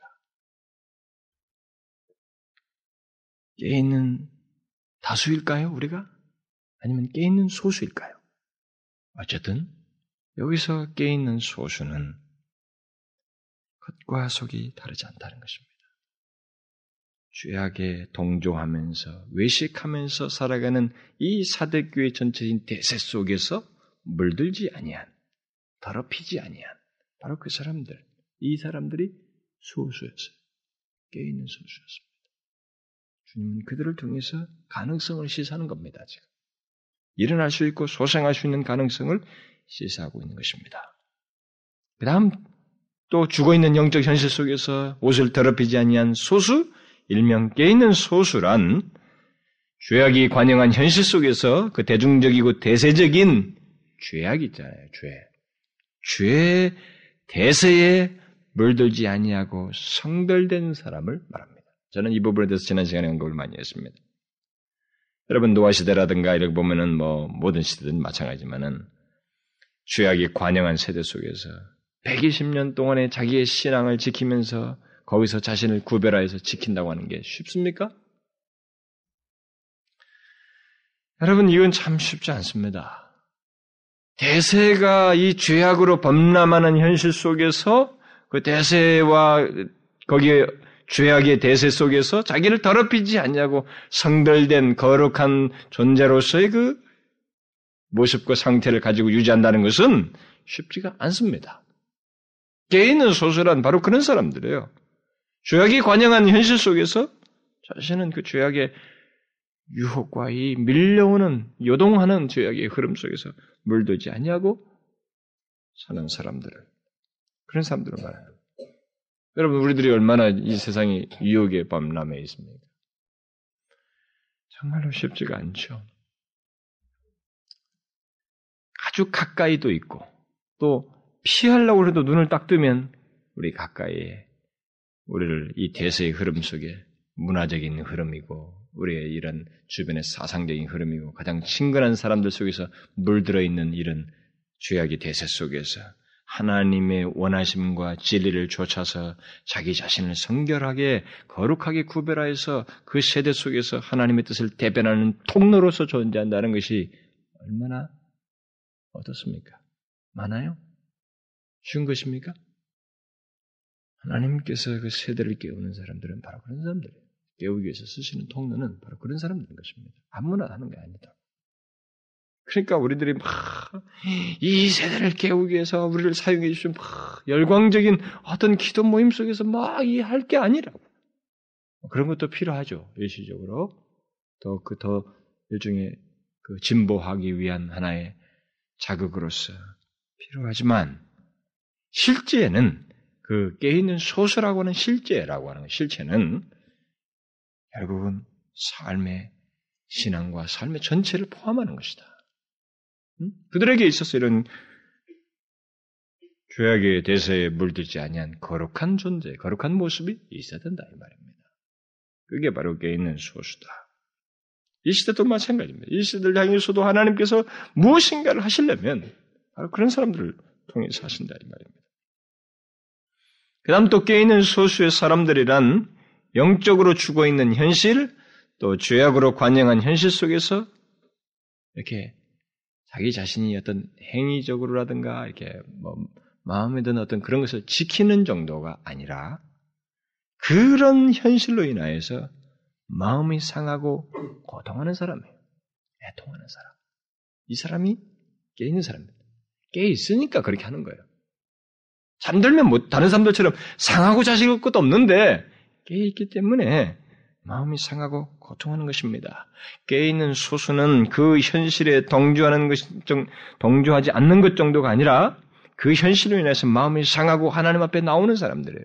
깨있는 다수일까요, 우리가? 아니면 깨있는 소수일까요? 어쨌든 여기서 깨있는 소수는 겉과 속이 다르지 않다는 것입니다. 죄악에 동조하면서 외식하면서 살아가는 이 사대교회 전체인 대세 속에서 물들지 아니한 더럽히지 아니한 바로 그 사람들 이 사람들이 소수였어요. 깨있는 소수였습니다. 주님은 그들을 통해서 가능성을 시사하는 겁니다. 지금 일어날 수 있고 소생할 수 있는 가능성을 시사하고 있는 것입니다. 그 다음 또 죽어 있는 영적 현실 속에서 옷을 더럽히지 아니한 소수 일명 깨있는 소수란 죄악이 관영한 현실 속에서 그 대중적이고 대세적인 죄악이 있잖아요. 죄. 죄 대세에 물들지 아니하고 성별된 사람을 말합니다. 저는 이 부분에 대해서 지난 시간에 언급을 많이 했습니다. 여러분 노아 시대라든가 이렇게 보면은 뭐 모든 시대든 마찬가지지만은 죄악이 관영한 세대 속에서 120년 동안의 자기의 신앙을 지키면서 거기서 자신을 구별하여서 지킨다고 하는 게 쉽습니까? 여러분 이건 참 쉽지 않습니다. 대세가 이 죄악으로 범람하는 현실 속에서 그 대세와 거기에 죄악의 대세 속에서 자기를 더럽히지 않냐고 성별된 거룩한 존재로서의 그 모습과 상태를 가지고 유지한다는 것은 쉽지가 않습니다. 개인은 소설한 바로 그런 사람들이에요. 죄악이 관영한 현실 속에서 자신은 그 죄악의 유혹과 이 밀려오는 요동하는 죄악의 흐름 속에서 물들지 아니하고 사는 사람들을 그런 사람들을 말해요. 여러분 우리들이 얼마나 이 세상이 유혹의 범람에 있습니까? 정말로 쉽지가 않죠. 아주 가까이도 있고 또 피하려고 해도 눈을 딱 뜨면 우리 가까이에 우리를 이 대세의 흐름 속에 문화적인 흐름이고 우리의 이런 주변의 사상적인 흐름이고 가장 친근한 사람들 속에서 물들어 있는 이런 죄악의 대세 속에서 하나님의 원하심과 진리를 쫓아서 자기 자신을 성결하게 거룩하게 구별하여서 그 세대 속에서 하나님의 뜻을 대변하는 통로로서 존재한다는 것이 얼마나 어떻습니까? 많아요? 쉬운 것입니까? 하나님께서 그 세대를 깨우는 사람들은 바로 그런 사람들이에요. 깨우기 위해서 쓰시는 통로는 바로 그런 사람들인 것입니다. 아무나 하는 게 아니다. 그러니까 우리들이 막 이 세대를 깨우기 위해서 우리를 사용해 주신 막 열광적인 어떤 기도 모임 속에서 막 이 할 게 아니라고. 그런 것도 필요하죠. 일시적으로. 더 그 더 일종의 그 진보하기 위한 하나의 자극으로서 필요하지만 실제는 그 깨있는 소설하고 하는 실제라고 하는 실체는 결국은 삶의 신앙과 삶의 전체를 포함하는 것이다. 그들에게 있어서 이런 죄악의 대세에 물들지 아니한 거룩한 존재, 거룩한 모습이 있어야 된다 이 말입니다. 그게 바로 깨있는 소수다. 이 시대도 마찬가지입니다. 이 시대를 향해서도 하나님께서 무엇인가를 하시려면 바로 그런 사람들을 통해서 하신다 이 말입니다. 그 다음 또 깨있는 소수의 사람들이란 영적으로 죽어 있는 현실, 또 죄악으로 관영한 현실 속에서 이렇게 자기 자신이 어떤 행위적으로라든가 이렇게 뭐 마음에 드는 어떤 그런 것을 지키는 정도가 아니라 그런 현실로 인하여서 마음이 상하고 고통하는 사람이에요. 애통하는 사람. 이 사람이 깨 있는 사람입니다. 깨 있으니까 그렇게 하는 거예요. 잠들면 뭐 다른 사람들처럼 상하고 자식할 것도 없는데 깨 있기 때문에 마음이 상하고 고통하는 것입니다. 깨 있는 소수는 그 현실에 동조하는 것, 동조하지 않는 것 정도가 아니라 그 현실로 인해서 마음이 상하고 하나님 앞에 나오는 사람들이에요.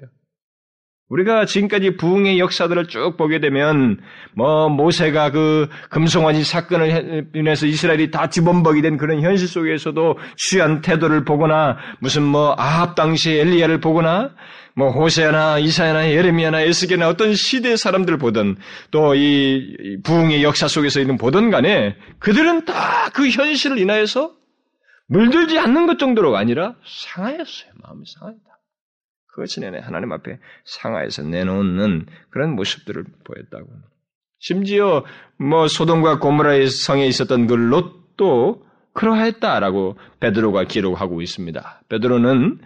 우리가 지금까지 부흥의 역사들을 쭉 보게 되면 뭐 모세가 그 금송아지 사건을 인해서 이스라엘이 다 지범벅이 된 그런 현실 속에서도 취한 태도를 보거나 무슨 뭐 아합 당시에 엘리야를 보거나 뭐 호세아나 이사야나 예레미야나 에스겔나 어떤 시대 사람들을 보든 또이 부흥의 역사 속에서 있는 보든 간에 그들은 다 그 현실을 인하여서 물들지 않는 것 정도로가 아니라 상하였어요. 마음이 상하였다. 그것이 내내 하나님 앞에 상하에서 내놓는 그런 모습들을 보였다고. 심지어 뭐 소돔과 고모라의 성에 있었던 그 롯도 그러했다라고 베드로가 기록하고 있습니다. 베드로는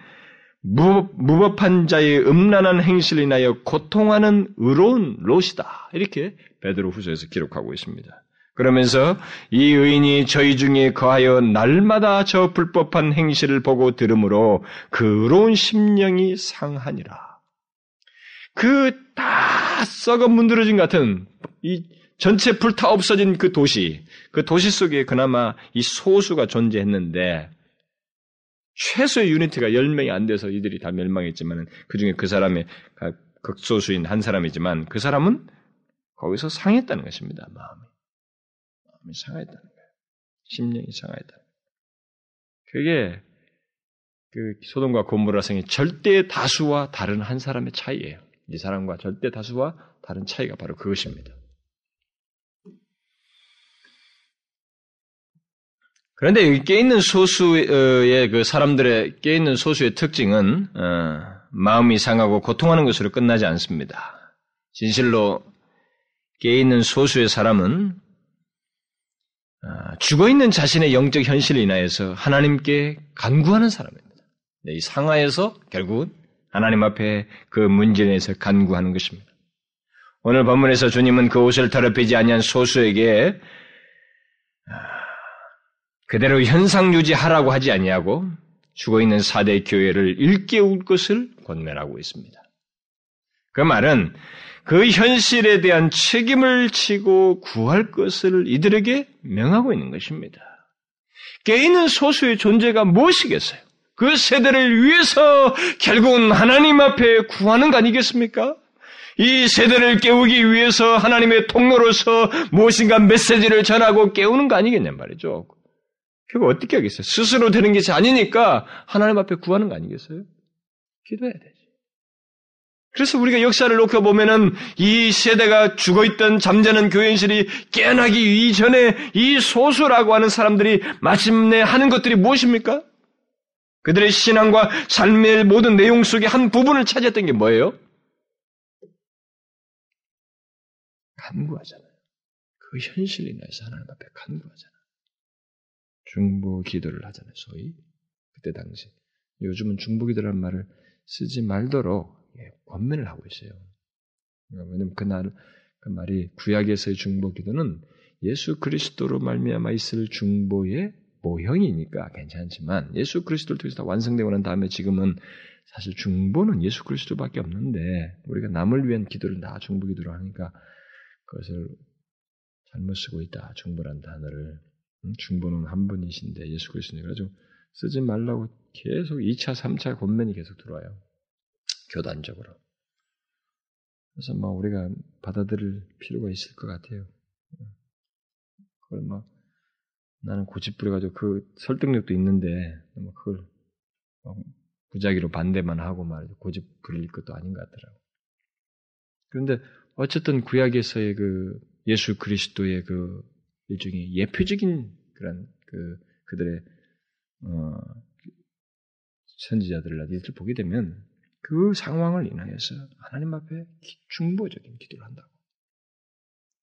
무, 무법한 자의 음란한 행실을 인하여 고통하는 의로운 롯이다. 이렇게 베드로 후서에서 기록하고 있습니다. 그러면서 이 의인이 저희 중에 거하여 날마다 저 불법한 행실을 보고 들으므로 그 의로운 심령이 상하니라. 그 다 썩어 문드러진 같은 이 전체 불타 없어진 그 도시, 그 도시 속에 그나마 이 소수가 존재했는데 최소의 유니트가 10명이 안 돼서 이들이 다 멸망했지만 그 중에 그 사람의 극소수인 한 사람이지만 그 사람은 거기서 상했다는 것입니다. 마음이. 마음이 상하였다는 거예요. 심령이 상하였다. 그게 그 소돔과 고모라 성의 절대 다수와 다른 한 사람의 차이예요. 이 사람과 절대 다수와 다른 차이가 바로 그것입니다. 그런데 여기 깨있는 소수의 그 사람들의 깨있는 소수의 특징은 어, 마음이 상하고 고통하는 것으로 끝나지 않습니다. 진실로 깨있는 소수의 사람은 어, 죽어 있는 자신의 영적 현실을 인하여서 하나님께 간구하는 사람입니다. 네, 이 상하에서 결국은 하나님 앞에 그 문제에서 간구하는 것입니다. 오늘 본문에서 주님은 그 옷을 더럽히지 아니한 소수에게 그대로 현상 유지하라고 하지 아니하고 죽어 있는 사대 교회를 일깨울 것을 권면하고 있습니다. 그 말은 그 현실에 대한 책임을 지고 구할 것을 이들에게 명하고 있는 것입니다. 깨있는 소수의 존재가 무엇이겠어요? 그 세대를 위해서 결국은 하나님 앞에 구하는 거 아니겠습니까? 이 세대를 깨우기 위해서 하나님의 통로로서 무엇인가 메시지를 전하고 깨우는 거 아니겠냐 말이죠. 그거 어떻게 하겠어요? 스스로 되는 것이 아니니까 하나님 앞에 구하는 거 아니겠어요? 기도해야 되지. 그래서 우리가 역사를 놓고 보면은 이 세대가 죽어있던 잠자는 교인실이 깨어나기 이전에 이 소수라고 하는 사람들이 마침내 하는 것들이 무엇입니까? 그들의 신앙과 삶의 모든 내용 속에 한 부분을 차지했던 게 뭐예요? 간구하잖아요. 그 현실이 나서 하나님 앞에 간구하잖아요. 중보 기도를 하잖아요, 소위. 그때 당시. 요즘은 중보 기도라는 말을 쓰지 말도록 예, 권면을 하고 있어요. 왜냐면 그날, 그 말이 구약에서의 중보 기도는 예수 그리스도로 말미암아 있을 중보의 모형이니까 괜찮지만 예수 그리스도를 통해서 다 완성되고 난 다음에 지금은 사실 중보는 예수 그리스도밖에 없는데 우리가 남을 위한 기도를 다 중보 기도로 하니까 그것을 잘못 쓰고 있다. 중보란 단어를 중보는 한 분이신데 예수 그리스도님 그래가지고 쓰지 말라고 계속 2차, 3차 권면이 계속 들어와요. 교단적으로. 그래서 뭐 우리가 받아들일 필요가 있을 것 같아요. 그걸 막 나는 고집부려가지고 그 설득력도 있는데 뭐 그걸 부작위로 반대만 하고 말이죠. 고집 부릴 것도 아닌 것 같더라고. 그런데 어쨌든 구약에서의 그 예수 그리스도의 그 일종의 예표적인 그런 그 그들의 어, 선지자들을 나들 보게 되면 그 상황을 인하여서 하나님 앞에 중보적인 기도를 한다고.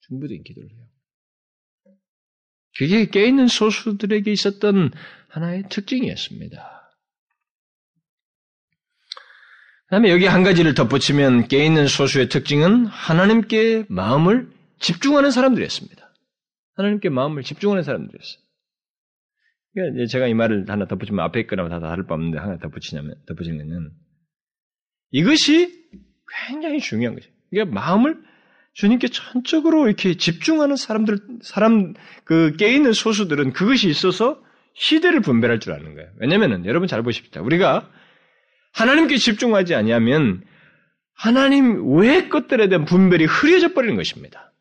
중보적인 기도를 해요. 그게 깨있는 소수들에게 있었던 하나의 특징이었습니다. 그 다음에 여기 한 가지를 덧붙이면 깨있는 소수의 특징은 하나님께 마음을 집중하는 사람들이었습니다. 하나님께 마음을 집중하는 사람들이었어요. 그러니까 제가 이 말을 하나 덧붙이면 앞에 거랑 다 다를 바 없는데 하나 덧붙이냐면, 덧붙이면 이것이 굉장히 중요한 거죠. 그러니까 마음을 주님께 전적으로 이렇게 집중하는 사람들, 사람, 그 깨있는 소수들은 그것이 있어서 시대를 분별할 줄 아는 거예요. 왜냐면은 여러분 잘 보십시다. 우리가 하나님께 집중하지 아니하면 하나님 외의 것들에 대한 분별이 흐려져 버리는 것입니다.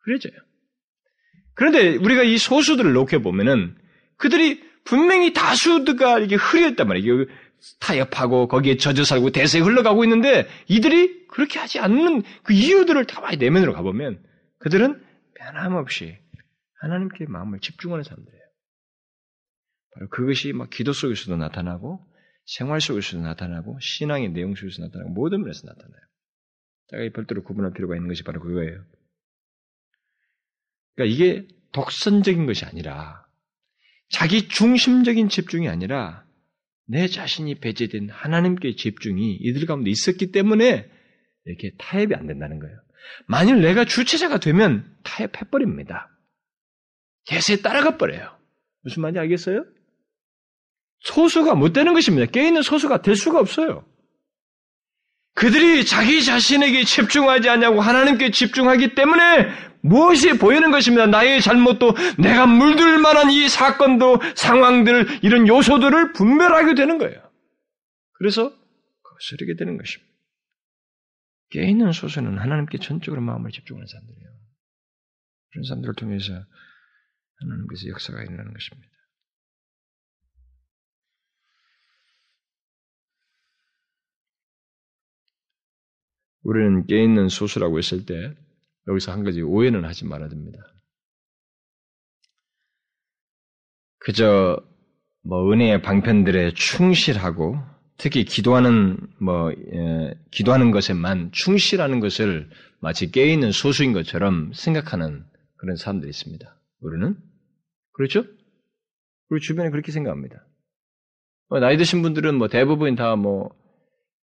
흐려져요. 그런데 우리가 이 소수들을 놓게 보면은 그들이 분명히 다수가 이게 흐렸단 말이에요. 타협하고 거기에 젖어 살고 대세에 흘러가고 있는데 이들이 그렇게 하지 않는 그 이유들을 다 많이 내면으로 가보면 그들은 변함없이 하나님께 마음을 집중하는 사람들이에요. 바로 그것이 막 기도 속에서도 나타나고 생활 속에서도 나타나고 신앙의 내용 속에서 나타나고 모든 면에서 나타나요. 자가 별도로 구분할 필요가 있는 것이 바로 그거예요. 그러니까 이게 독선적인 것이 아니라 자기 중심적인 집중이 아니라 내 자신이 배제된 하나님께 집중이 이들 가운데 있었기 때문에 이렇게 타협이 안 된다는 거예요. 만일 내가 주체자가 되면 타협해버립니다. 예세에 따라가 버려요. 무슨 말인지 알겠어요? 소수가 못 되는 것입니다. 깨있는 소수가 될 수가 없어요. 그들이 자기 자신에게 집중하지 않냐고 하나님께 집중하기 때문에 무엇이 보이는 것입니다. 나의 잘못도 내가 물들 만한 이 사건도 상황들 이런 요소들을 분별하게 되는 거예요. 그래서 거스르게 되는 것입니다. 깨있는 소수는 하나님께 전적으로 마음을 집중하는 사람들이에요. 그런 사람들을 통해서 하나님께서 역사가 일어나는 것입니다. 우리는 깨 있는 소수라고 했을 때 여기서 한 가지 오해는 하지 말아야 됩니다. 그저 뭐 은혜의 방편들에 충실하고 특히 기도하는 뭐 예, 기도하는 것에만 충실하는 것을 마치 깨 있는 소수인 것처럼 생각하는 그런 사람들이 있습니다. 우리는 그렇죠? 우리 주변에 그렇게 생각합니다. 뭐 나이 드신 분들은 뭐 대부분 다 뭐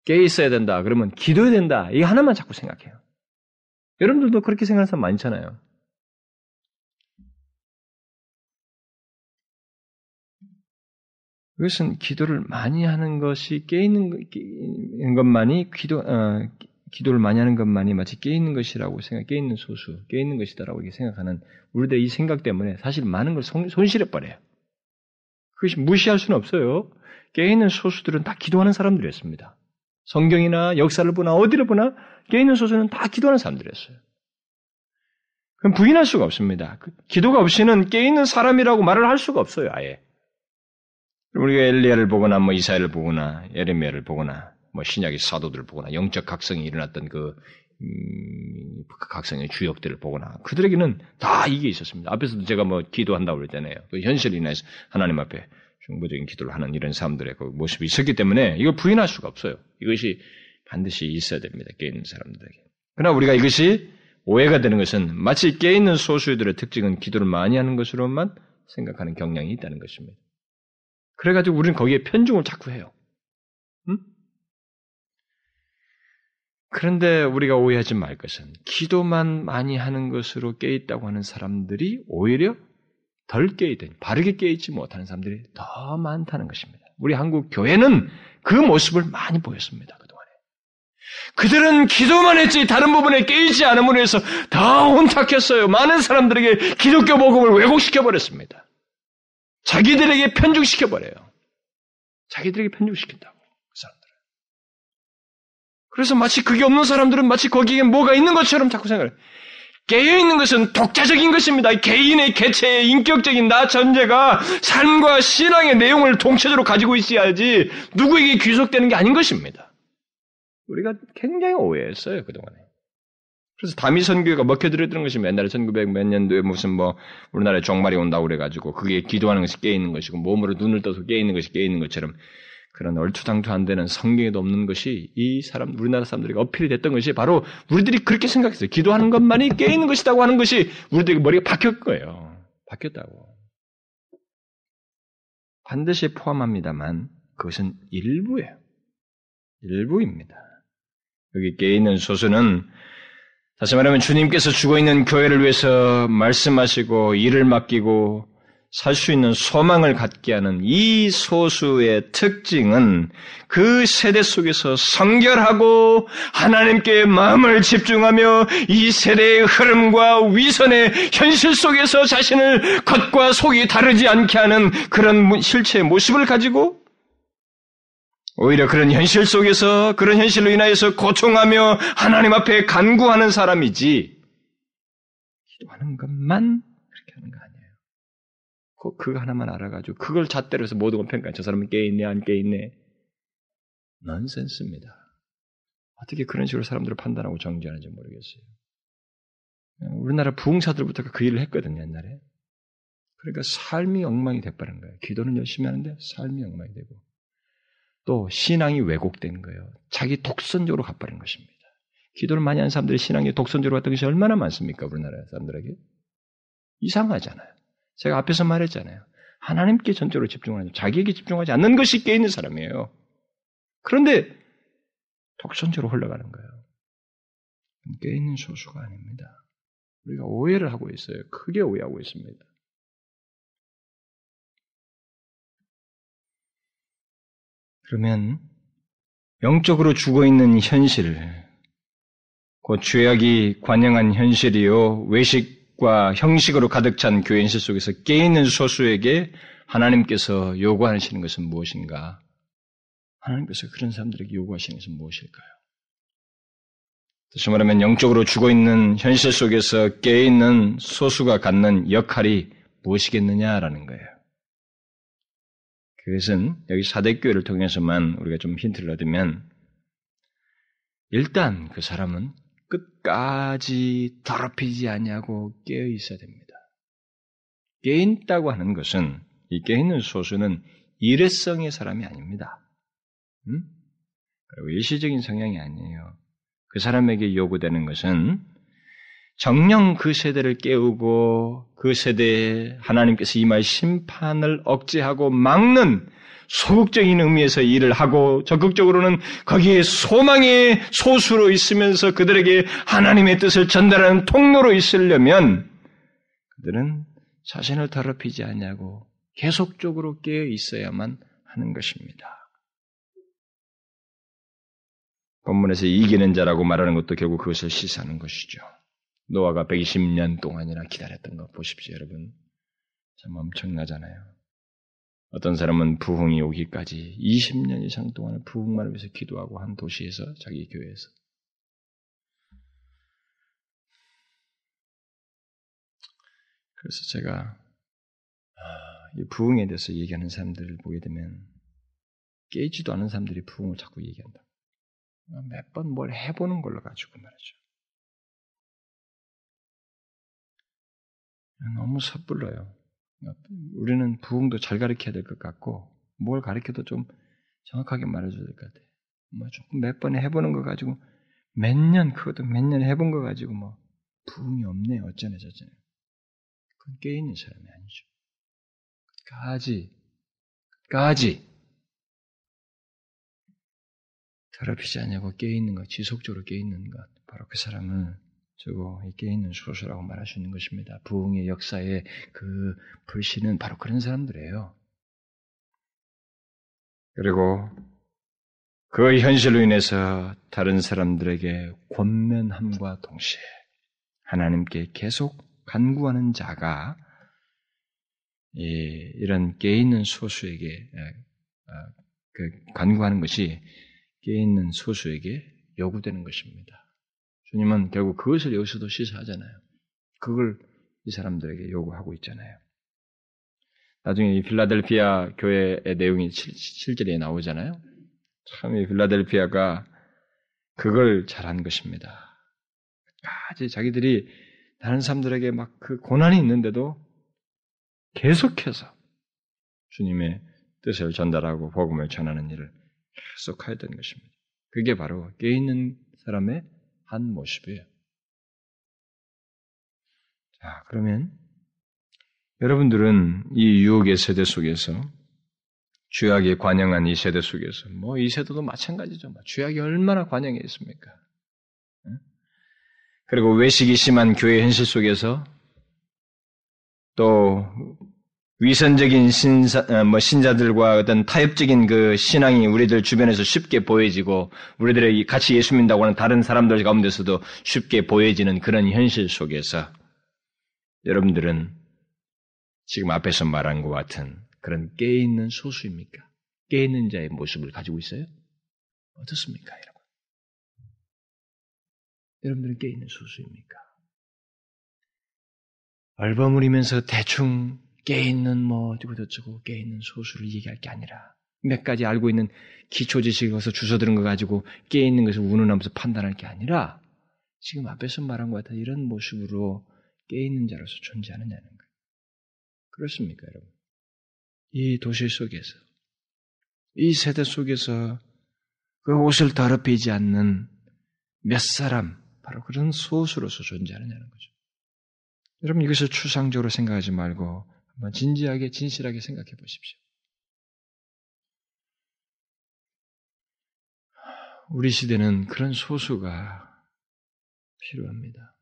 깨 있어야 된다. 그러면 기도해야 된다. 이 하나만 자꾸 생각해요. 여러분들도 그렇게 생각하는 사람 많잖아요. 그것은 기도를 많이 하는 것이 깨 있는 것만이 기도 어, 기도를 많이 하는 것만이 마치 깨 있는 것이라고 생각, 깨 있는 소수, 깨 있는 것이다라고 생각하는 우리들의 이 생각 때문에 사실 많은 걸 손, 손실해 버려요. 그것이 무시할 수는 없어요. 깨 있는 소수들은 다 기도하는 사람들이었습니다. 성경이나 역사를 보나 어디를 보나 깨 있는 소수는 다 기도하는 사람들이었어요. 그럼 부인할 수가 없습니다. 그 기도가 없이는 깨 있는 사람이라고 말을 할 수가 없어요, 아예. 우리가 엘리야를 보거나 뭐 이사야를 보거나 예레미야를 보거나 뭐 신약의 사도들을 보거나 영적 각성이 일어났던 그, 음, 그 각성의 주역들을 보거나 그들에게는 다 이게 있었습니다. 앞에서도 제가 뭐 기도한다고 그랬잖아요. 그 인해서 하나님 앞에 중보적인 기도를 하는 이런 사람들의 그 모습이 있었기 때문에 이걸 부인할 수가 없어요. 이것이 반드시 있어야 됩니다. 깨있는 사람들에게. 그러나 우리가 이것이 오해가 되는 것은 마치 깨있는 소수들의 특징은 기도를 많이 하는 것으로만 생각하는 경향이 있다는 것입니다. 그래가지고 우리는 거기에 편중을 자꾸 해요. 음? 그런데 우리가 오해하지 말 것은 기도만 많이 하는 것으로 깨있다고 하는 사람들이 오히려 덜 깨있든 바르게 깨있지 못하는 사람들이 더 많다는 것입니다. 우리 한국 교회는 그 모습을 많이 보였습니다. 그동안에. 그들은 기도만 했지 다른 부분에 깨있지 않음으로 해서 더 혼탁했어요. 많은 사람들에게 기독교 복음을 왜곡시켜 버렸습니다. 자기들에게 편중시켜버려요. 자기들에게 편중시킨다고. 그 사람들은. 그래서 마치 그게 없는 사람들은 마치 거기에 뭐가 있는 것처럼 자꾸 생각해요. 깨어 있는 것은 독자적인 것입니다. 개인의 개체의 인격적인 나 전제가 삶과 신앙의 내용을 동체적으로 가지고 있어야지 누구에게 귀속되는 게 아닌 것입니다. 우리가 굉장히 오해했어요, 그동안에. 그래서 다미 선교가 먹혀들었던 것이 옛날에 1900 몇 년도에 무슨 뭐 우리나라에 종말이 온다고 그래가지고 그게 기도하는 것이 깨있는 것이고 몸으로 눈을 떠서 깨있는 것이 깨있는 것처럼 그런 얼투당투 안 되는 성경에도 없는 것이 이 사람 우리나라 사람들에게 어필이 됐던 것이 바로 우리들이 그렇게 생각했어요. 기도하는 것만이 깨 있는 것이라고 하는 것이 우리들에게 머리가 바뀌었 거예요. 바뀌었다고. 반드시 포함합니다만 그것은 일부예요. 일부입니다. 여기 깨 있는 소수는 다시 말하면 주님께서 죽어 있는 교회를 위해서 말씀하시고 일을 맡기고 살 수 있는 소망을 갖게 하는 이 소수의 특징은 그 세대 속에서 성결하고 하나님께 마음을 집중하며 이 세대의 흐름과 위선의 현실 속에서 자신을 겉과 속이 다르지 않게 하는 그런 실체의 모습을 가지고 오히려 그런 현실 속에서 그런 현실로 인하여서 고통하며 하나님 앞에 간구하는 사람이지 기도하는 것만 그렇게 하는 거 아니에요. 그, 그거 하나만 알아가지고 그걸 잣대로 해서 모든 걸 평가해. 저 사람은 깨있네 안 깨있네. 넌센스입니다. 어떻게 그런 식으로 사람들을 판단하고 정죄하는지 모르겠어요. 우리나라 부흥사들부터가 그 일을 했거든요, 옛날에. 그러니까 삶이 엉망이 돼버린 거예요. 기도는 열심히 하는데 삶이 엉망이 되고. 또 신앙이 왜곡된 거예요. 자기 독선적으로 가버린 것입니다. 기도를 많이 하는 사람들이 신앙이 독선적으로 갔던 것이 얼마나 많습니까? 우리나라 사람들에게. 이상하잖아요. 제가 앞에서 말했잖아요. 하나님께 전적으로 집중하는, 자기에게 집중하지 않는 것이 깨있는 사람이에요. 그런데 독선적으로 흘러가는 거예요. 깨있는 소수가 아닙니다. 우리가 오해를 하고 있어요. 크게 오해하고 있습니다. 그러면 영적으로 죽어 있는 현실, 곧 죄악이 관영한 현실이요, 외식 과 형식으로 가득 찬 교회 현실 속에서 깨있는 소수에게 하나님께서 요구하시는 것은 무엇인가? 하나님께서 그런 사람들에게 요구하시는 것은 무엇일까요? 다시 말하면 영적으로 죽어 있는 현실 속에서 깨 있는 소수가 갖는 역할이 무엇이겠느냐라는 거예요. 그것은 여기 사대교회를 통해서만 우리가 좀 힌트를 얻으면 일단 그 사람은 끝까지 더럽히지 않냐고 깨어 있어야 됩니다. 깨어 있다고 하는 것은 이 깨어 있는 소수는 일회성의 사람이 아닙니다. 음? 그리고 일시적인 성향이 아니에요. 그 사람에게 요구되는 것은 정령 그 세대를 깨우고 그 세대에 하나님께서 임할 심판을 억제하고 막는 소극적인 의미에서 일을 하고 적극적으로는 거기에 소망의 소수로 있으면서 그들에게 하나님의 뜻을 전달하는 통로로 있으려면 그들은 자신을 더럽히지 않냐고 계속적으로 깨어 있어야만 하는 것입니다. 본문에서 이기는 자라고 말하는 것도 결국 그것을 시사하는 것이죠. 노아가 120년 동안이나 기다렸던 거 보십시오, 여러분. 참 엄청나잖아요. 어떤 사람은 부흥이 오기까지 20년 이상 동안 부흥만을 위해서 기도하고 한 도시에서 자기 교회에서 그래서 제가 아, 이 부흥에 대해서 얘기하는 사람들을 보게 되면 깨지도 않은 사람들이 부흥을 자꾸 얘기한다. 몇 번 뭘 해보는 걸로 가지고 말이죠. 너무 섣불러요. 우리는 부흥도 잘 가르쳐야 될 것 같고 뭘 가르쳐도 좀 정확하게 말해줘야 될 것 같아요. 뭐 조금 몇번 해보는 거 가지고 몇 년 그것도 몇 년 해본 거 가지고 뭐 부흥이 없네 어쩌네 저쩌네 그건 깨 있는 사람이 아니죠. 까지 까지 더럽히지 않냐고 깨 있는 것, 지속적으로 깨 있는 것, 바로 그 사람을 저거 깨 있는 소수라고 말할 수 있는 것입니다. 부흥의 역사의 그 불씨는 바로 그런 사람들이에요. 그리고 그 현실로 인해서 다른 사람들에게 권면함과 동시에 하나님께 계속 간구하는 자가 이런 깨 있는 소수에게 아, 그 간구하는 것이 깨 있는 소수에게 요구되는 것입니다. 주님은 결국 그것을 여기서도 시사하잖아요. 그걸 이 사람들에게 요구하고 있잖아요. 나중에 이 필라델피아 교회의 내용이 실제로 나오잖아요. 참이 필라델피아가 그걸 잘한 것입니다. 까지 자기들이 다른 사람들에게 막 그 고난이 있는데도 계속해서 주님의 뜻을 전달하고 복음을 전하는 일을 계속 해야 되는 것입니다. 그게 바로 깨 있는 사람의 한 모습이에요. 자, 그러면 여러분들은 이 유혹의 세대 속에서 죄악에 관영한 이 세대 속에서 뭐 이 세대도 마찬가지죠. 뭐 죄악이 얼마나 관영해 있습니까? 그리고 외식이 심한 교회 현실 속에서 또 위선적인 신사, 어, 뭐 신자들과 어떤 타협적인 그 신앙이 우리들 주변에서 쉽게 보여지고 우리들의 같이 예수 믿다고 하는 다른 사람들 가운데서도 쉽게 보여지는 그런 현실 속에서 여러분들은 지금 앞에서 말한 것 같은 그런 깨있는 소수입니까? 깨있는 자의 모습을 가지고 있어요? 어떻습니까, 여러분? 여러분들은 깨있는 소수입니까? 얼버무리면서 대충 깨있는 뭐 어디고 저쩌고 깨있는 소수를 얘기할 게 아니라 몇 가지 알고 있는 기초 지식을 거서 주워 들은 거 가지고 깨있는 것을 운운하면서 판단할 게 아니라 지금 앞에서 말한 것 같아 이런 모습으로 깨있는 자로서 존재하느냐는 거예요. 그렇습니까, 여러분? 이 도시 속에서 이 세대 속에서 그 옷을 더럽히지 않는 몇 사람 바로 그런 소수로서 존재하느냐는 거죠. 여러분 이것을 추상적으로 생각하지 말고 한번 진지하게, 진실하게 생각해 보십시오. 우리 시대는 그런 소수가 필요합니다.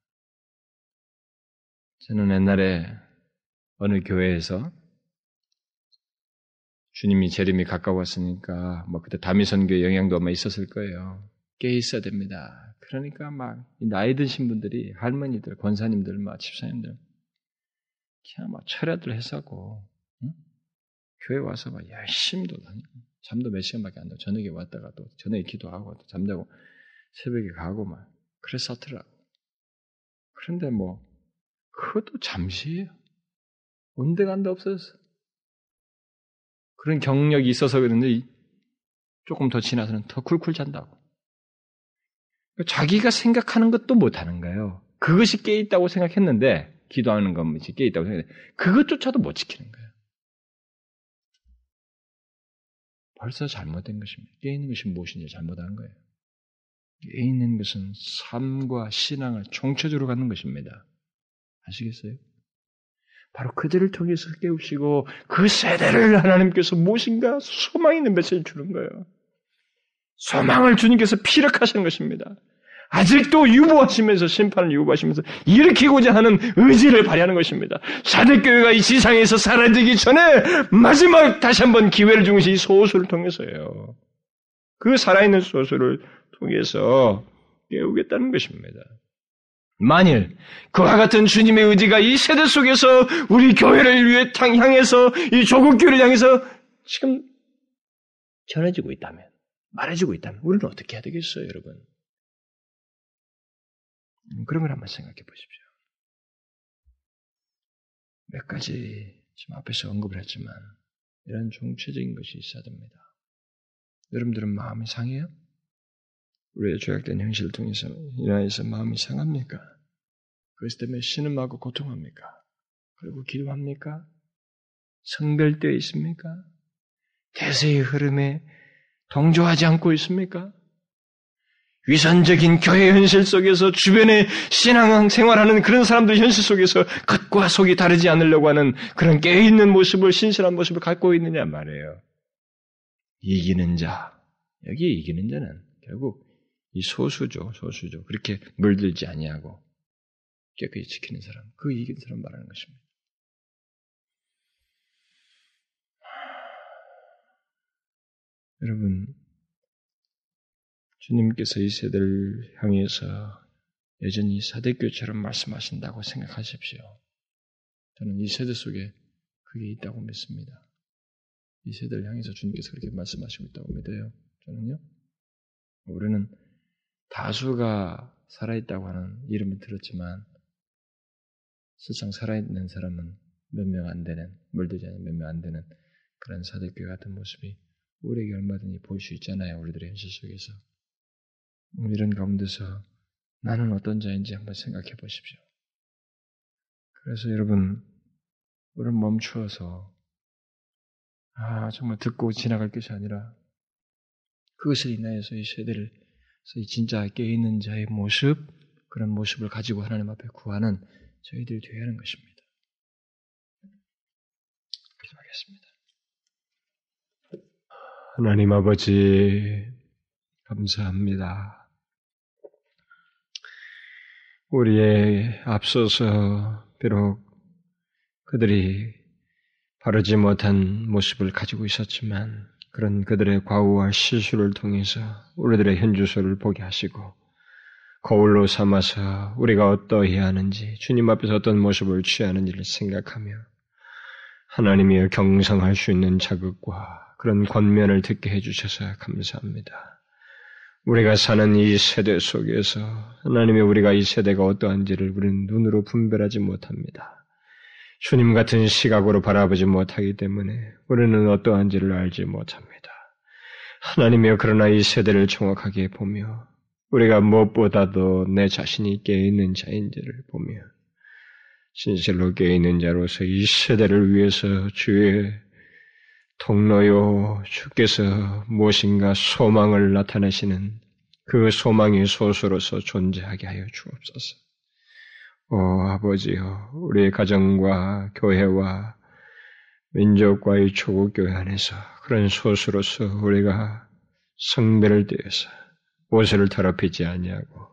저는 옛날에 어느 교회에서 주님이 재림이 가까웠으니까 뭐 그때 다미선교 영향도 아마 있었을 거예요. 깨 있어야 됩니다. 그러니까 막 나이 드신 분들이 할머니들, 권사님들, 막 집사님들 그냥 막 철야들 해서고 응? 교회 와서 막 열심히 도 잠도 몇 시간밖에 안 자고 저녁에 왔다가 또 저녁에 기도하고 또 잠자고 새벽에 가고 막 그랬었더라고. 그런데 뭐 그것도 잠시예요. 온데간데 없어졌어. 그런 경력이 있어서 그런데 조금 더 지나서는 더 쿨쿨 잔다고. 자기가 생각하는 것도 못하는 거예요. 그것이 깨있다고 생각했는데, 기도하는 것이 깨 있다고 생각했는데, 그것조차도 못 지키는 거예요. 벌써 잘못된 것입니다. 깨 있는 것이 무엇인지 잘못한 거예요. 깨 있는 것은 삶과 신앙을 총체적으로 갖는 것입니다. 아시겠어요? 바로 그들을 통해서 깨우시고 그 세대를 하나님께서 무엇인가 소망 있는 메시지를 주는 거예요. 소망을 주님께서 피력하시는 것입니다. 아직도 유보하시면서 심판을 유보하시면서 일으키고자 하는 의지를 발휘하는 것입니다. 사대교회가 이 지상에서 사라지기 전에 마지막 다시 한번 기회를 준 것이 이 소수를 통해서예요. 그 살아있는 소수를 통해서 깨우겠다는 것입니다. 만일 그와 같은 주님의 의지가 이 세대 속에서 우리 교회를 위해 향해서 이 조국 교회를 향해서 지금 전해지고 있다면 말해지고 있다면 우리는 어떻게 해야 되겠어요, 여러분? 그런 걸 한번 생각해 보십시오. 몇 가지 지금 앞에서 언급을 했지만 이런 종체적인 것이 있어야 됩니다. 여러분들은 마음이 상해요? 우리의 죄악된 현실을 통해서 인하여서 마음이 상합니까? 그것 때문에 신음하고 고통합니까? 그리고 기도합니까? 성별되어 있습니까? 대세의 흐름에 동조하지 않고 있습니까? 위선적인 교회 현실 속에서 주변에 신앙 생활하는 그런 사람들 현실 속에서 겉과 속이 다르지 않으려고 하는 그런 깨있는 모습을, 신실한 모습을 갖고 있느냐 말이에요. 이기는 자. 여기 이기는 자는 결국 이 소수죠, 소수죠. 그렇게 물들지 아니하고 깨끗이 지키는 사람, 그 이기는 사람 말하는 것입니다. 여러분, 주님께서 이 세대를 향해서 여전히 사대교처럼 말씀하신다고 생각하십시오. 저는 이 세대 속에 그게 있다고 믿습니다. 이 세대를 향해서 주님께서 그렇게 말씀하시고 있다고 믿어요. 저는요. 우리는 다수가 살아있다고 하는 이름을 들었지만 세상 살아있는 사람은 몇 명 안 되는, 물들지 않은 몇 명 안 되는 그런 사대교 같은 모습이 우리에게 얼마든지 보일 수 있잖아요. 우리들의 현실 속에서. 이런 가운데서 나는 어떤 자인지 한번 생각해 보십시오. 그래서 여러분, 우리는 멈추어서, 아, 정말 듣고 지나갈 것이 아니라, 그것을 인하여서 이 세대를, 이 진짜 깨있는 자의 모습, 그런 모습을 가지고 하나님 앞에 구하는 저희들이 되어야 하는 것입니다. 기도하겠습니다. 하나님 아버지, 감사합니다. 우리의 앞서서 비록 그들이 바르지 못한 모습을 가지고 있었지만 그런 그들의 과오와 실수를 통해서 우리들의 현주소를 보게 하시고 거울로 삼아서 우리가 어떠해야 하는지 주님 앞에서 어떤 모습을 취하는지를 생각하며 하나님이여 경성할 수 있는 자극과 그런 권면을 듣게 해주셔서 감사합니다. 우리가 사는 이 세대 속에서 하나님의 우리가 이 세대가 어떠한지를 우리는 눈으로 분별하지 못합니다. 주님 같은 시각으로 바라보지 못하기 때문에 우리는 어떠한지를 알지 못합니다. 하나님이여 그러나 이 세대를 정확하게 보며 우리가 무엇보다도 내 자신이 깨있는 자인지를 보며 진실로 깨있는 자로서 이 세대를 위해서 주의 통로요 주께서 무엇인가 소망을 나타내시는 그 소망의 소수로서 존재하게 하여 주옵소서. 오 아버지여 우리 가정과 교회와 민족과의 초국교회 안에서 그런 소수로서 우리가 성배를 떼어서 옷을 더럽히지 아니하고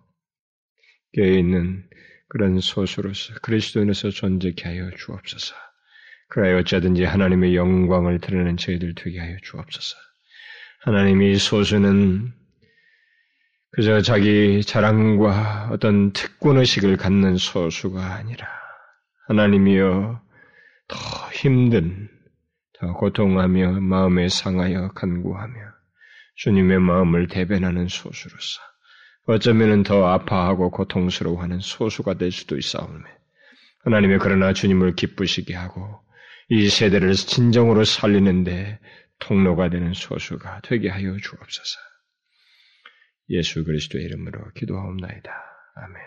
깨어 있는 그런 소수로서 그리스도인에서 존재케 하여 주옵소서. 그래 어쩌든지 하나님의 영광을 드러내는 저희들 되게 하여 주옵소서. 하나님이 소수는 그저 자기 자랑과 어떤 특권의식을 갖는 소수가 아니라 하나님이여 더 힘든, 더 고통하며 마음에 상하여 간구하며 주님의 마음을 대변하는 소수로서 어쩌면 더 아파하고 고통스러워하는 소수가 될 수도 있사오매 하나님의 그러나 주님을 기쁘시게 하고 이 세대를 진정으로 살리는데 통로가 되는 소수가 되게 하여 주옵소서. 예수 그리스도의 이름으로 기도하옵나이다. 아멘.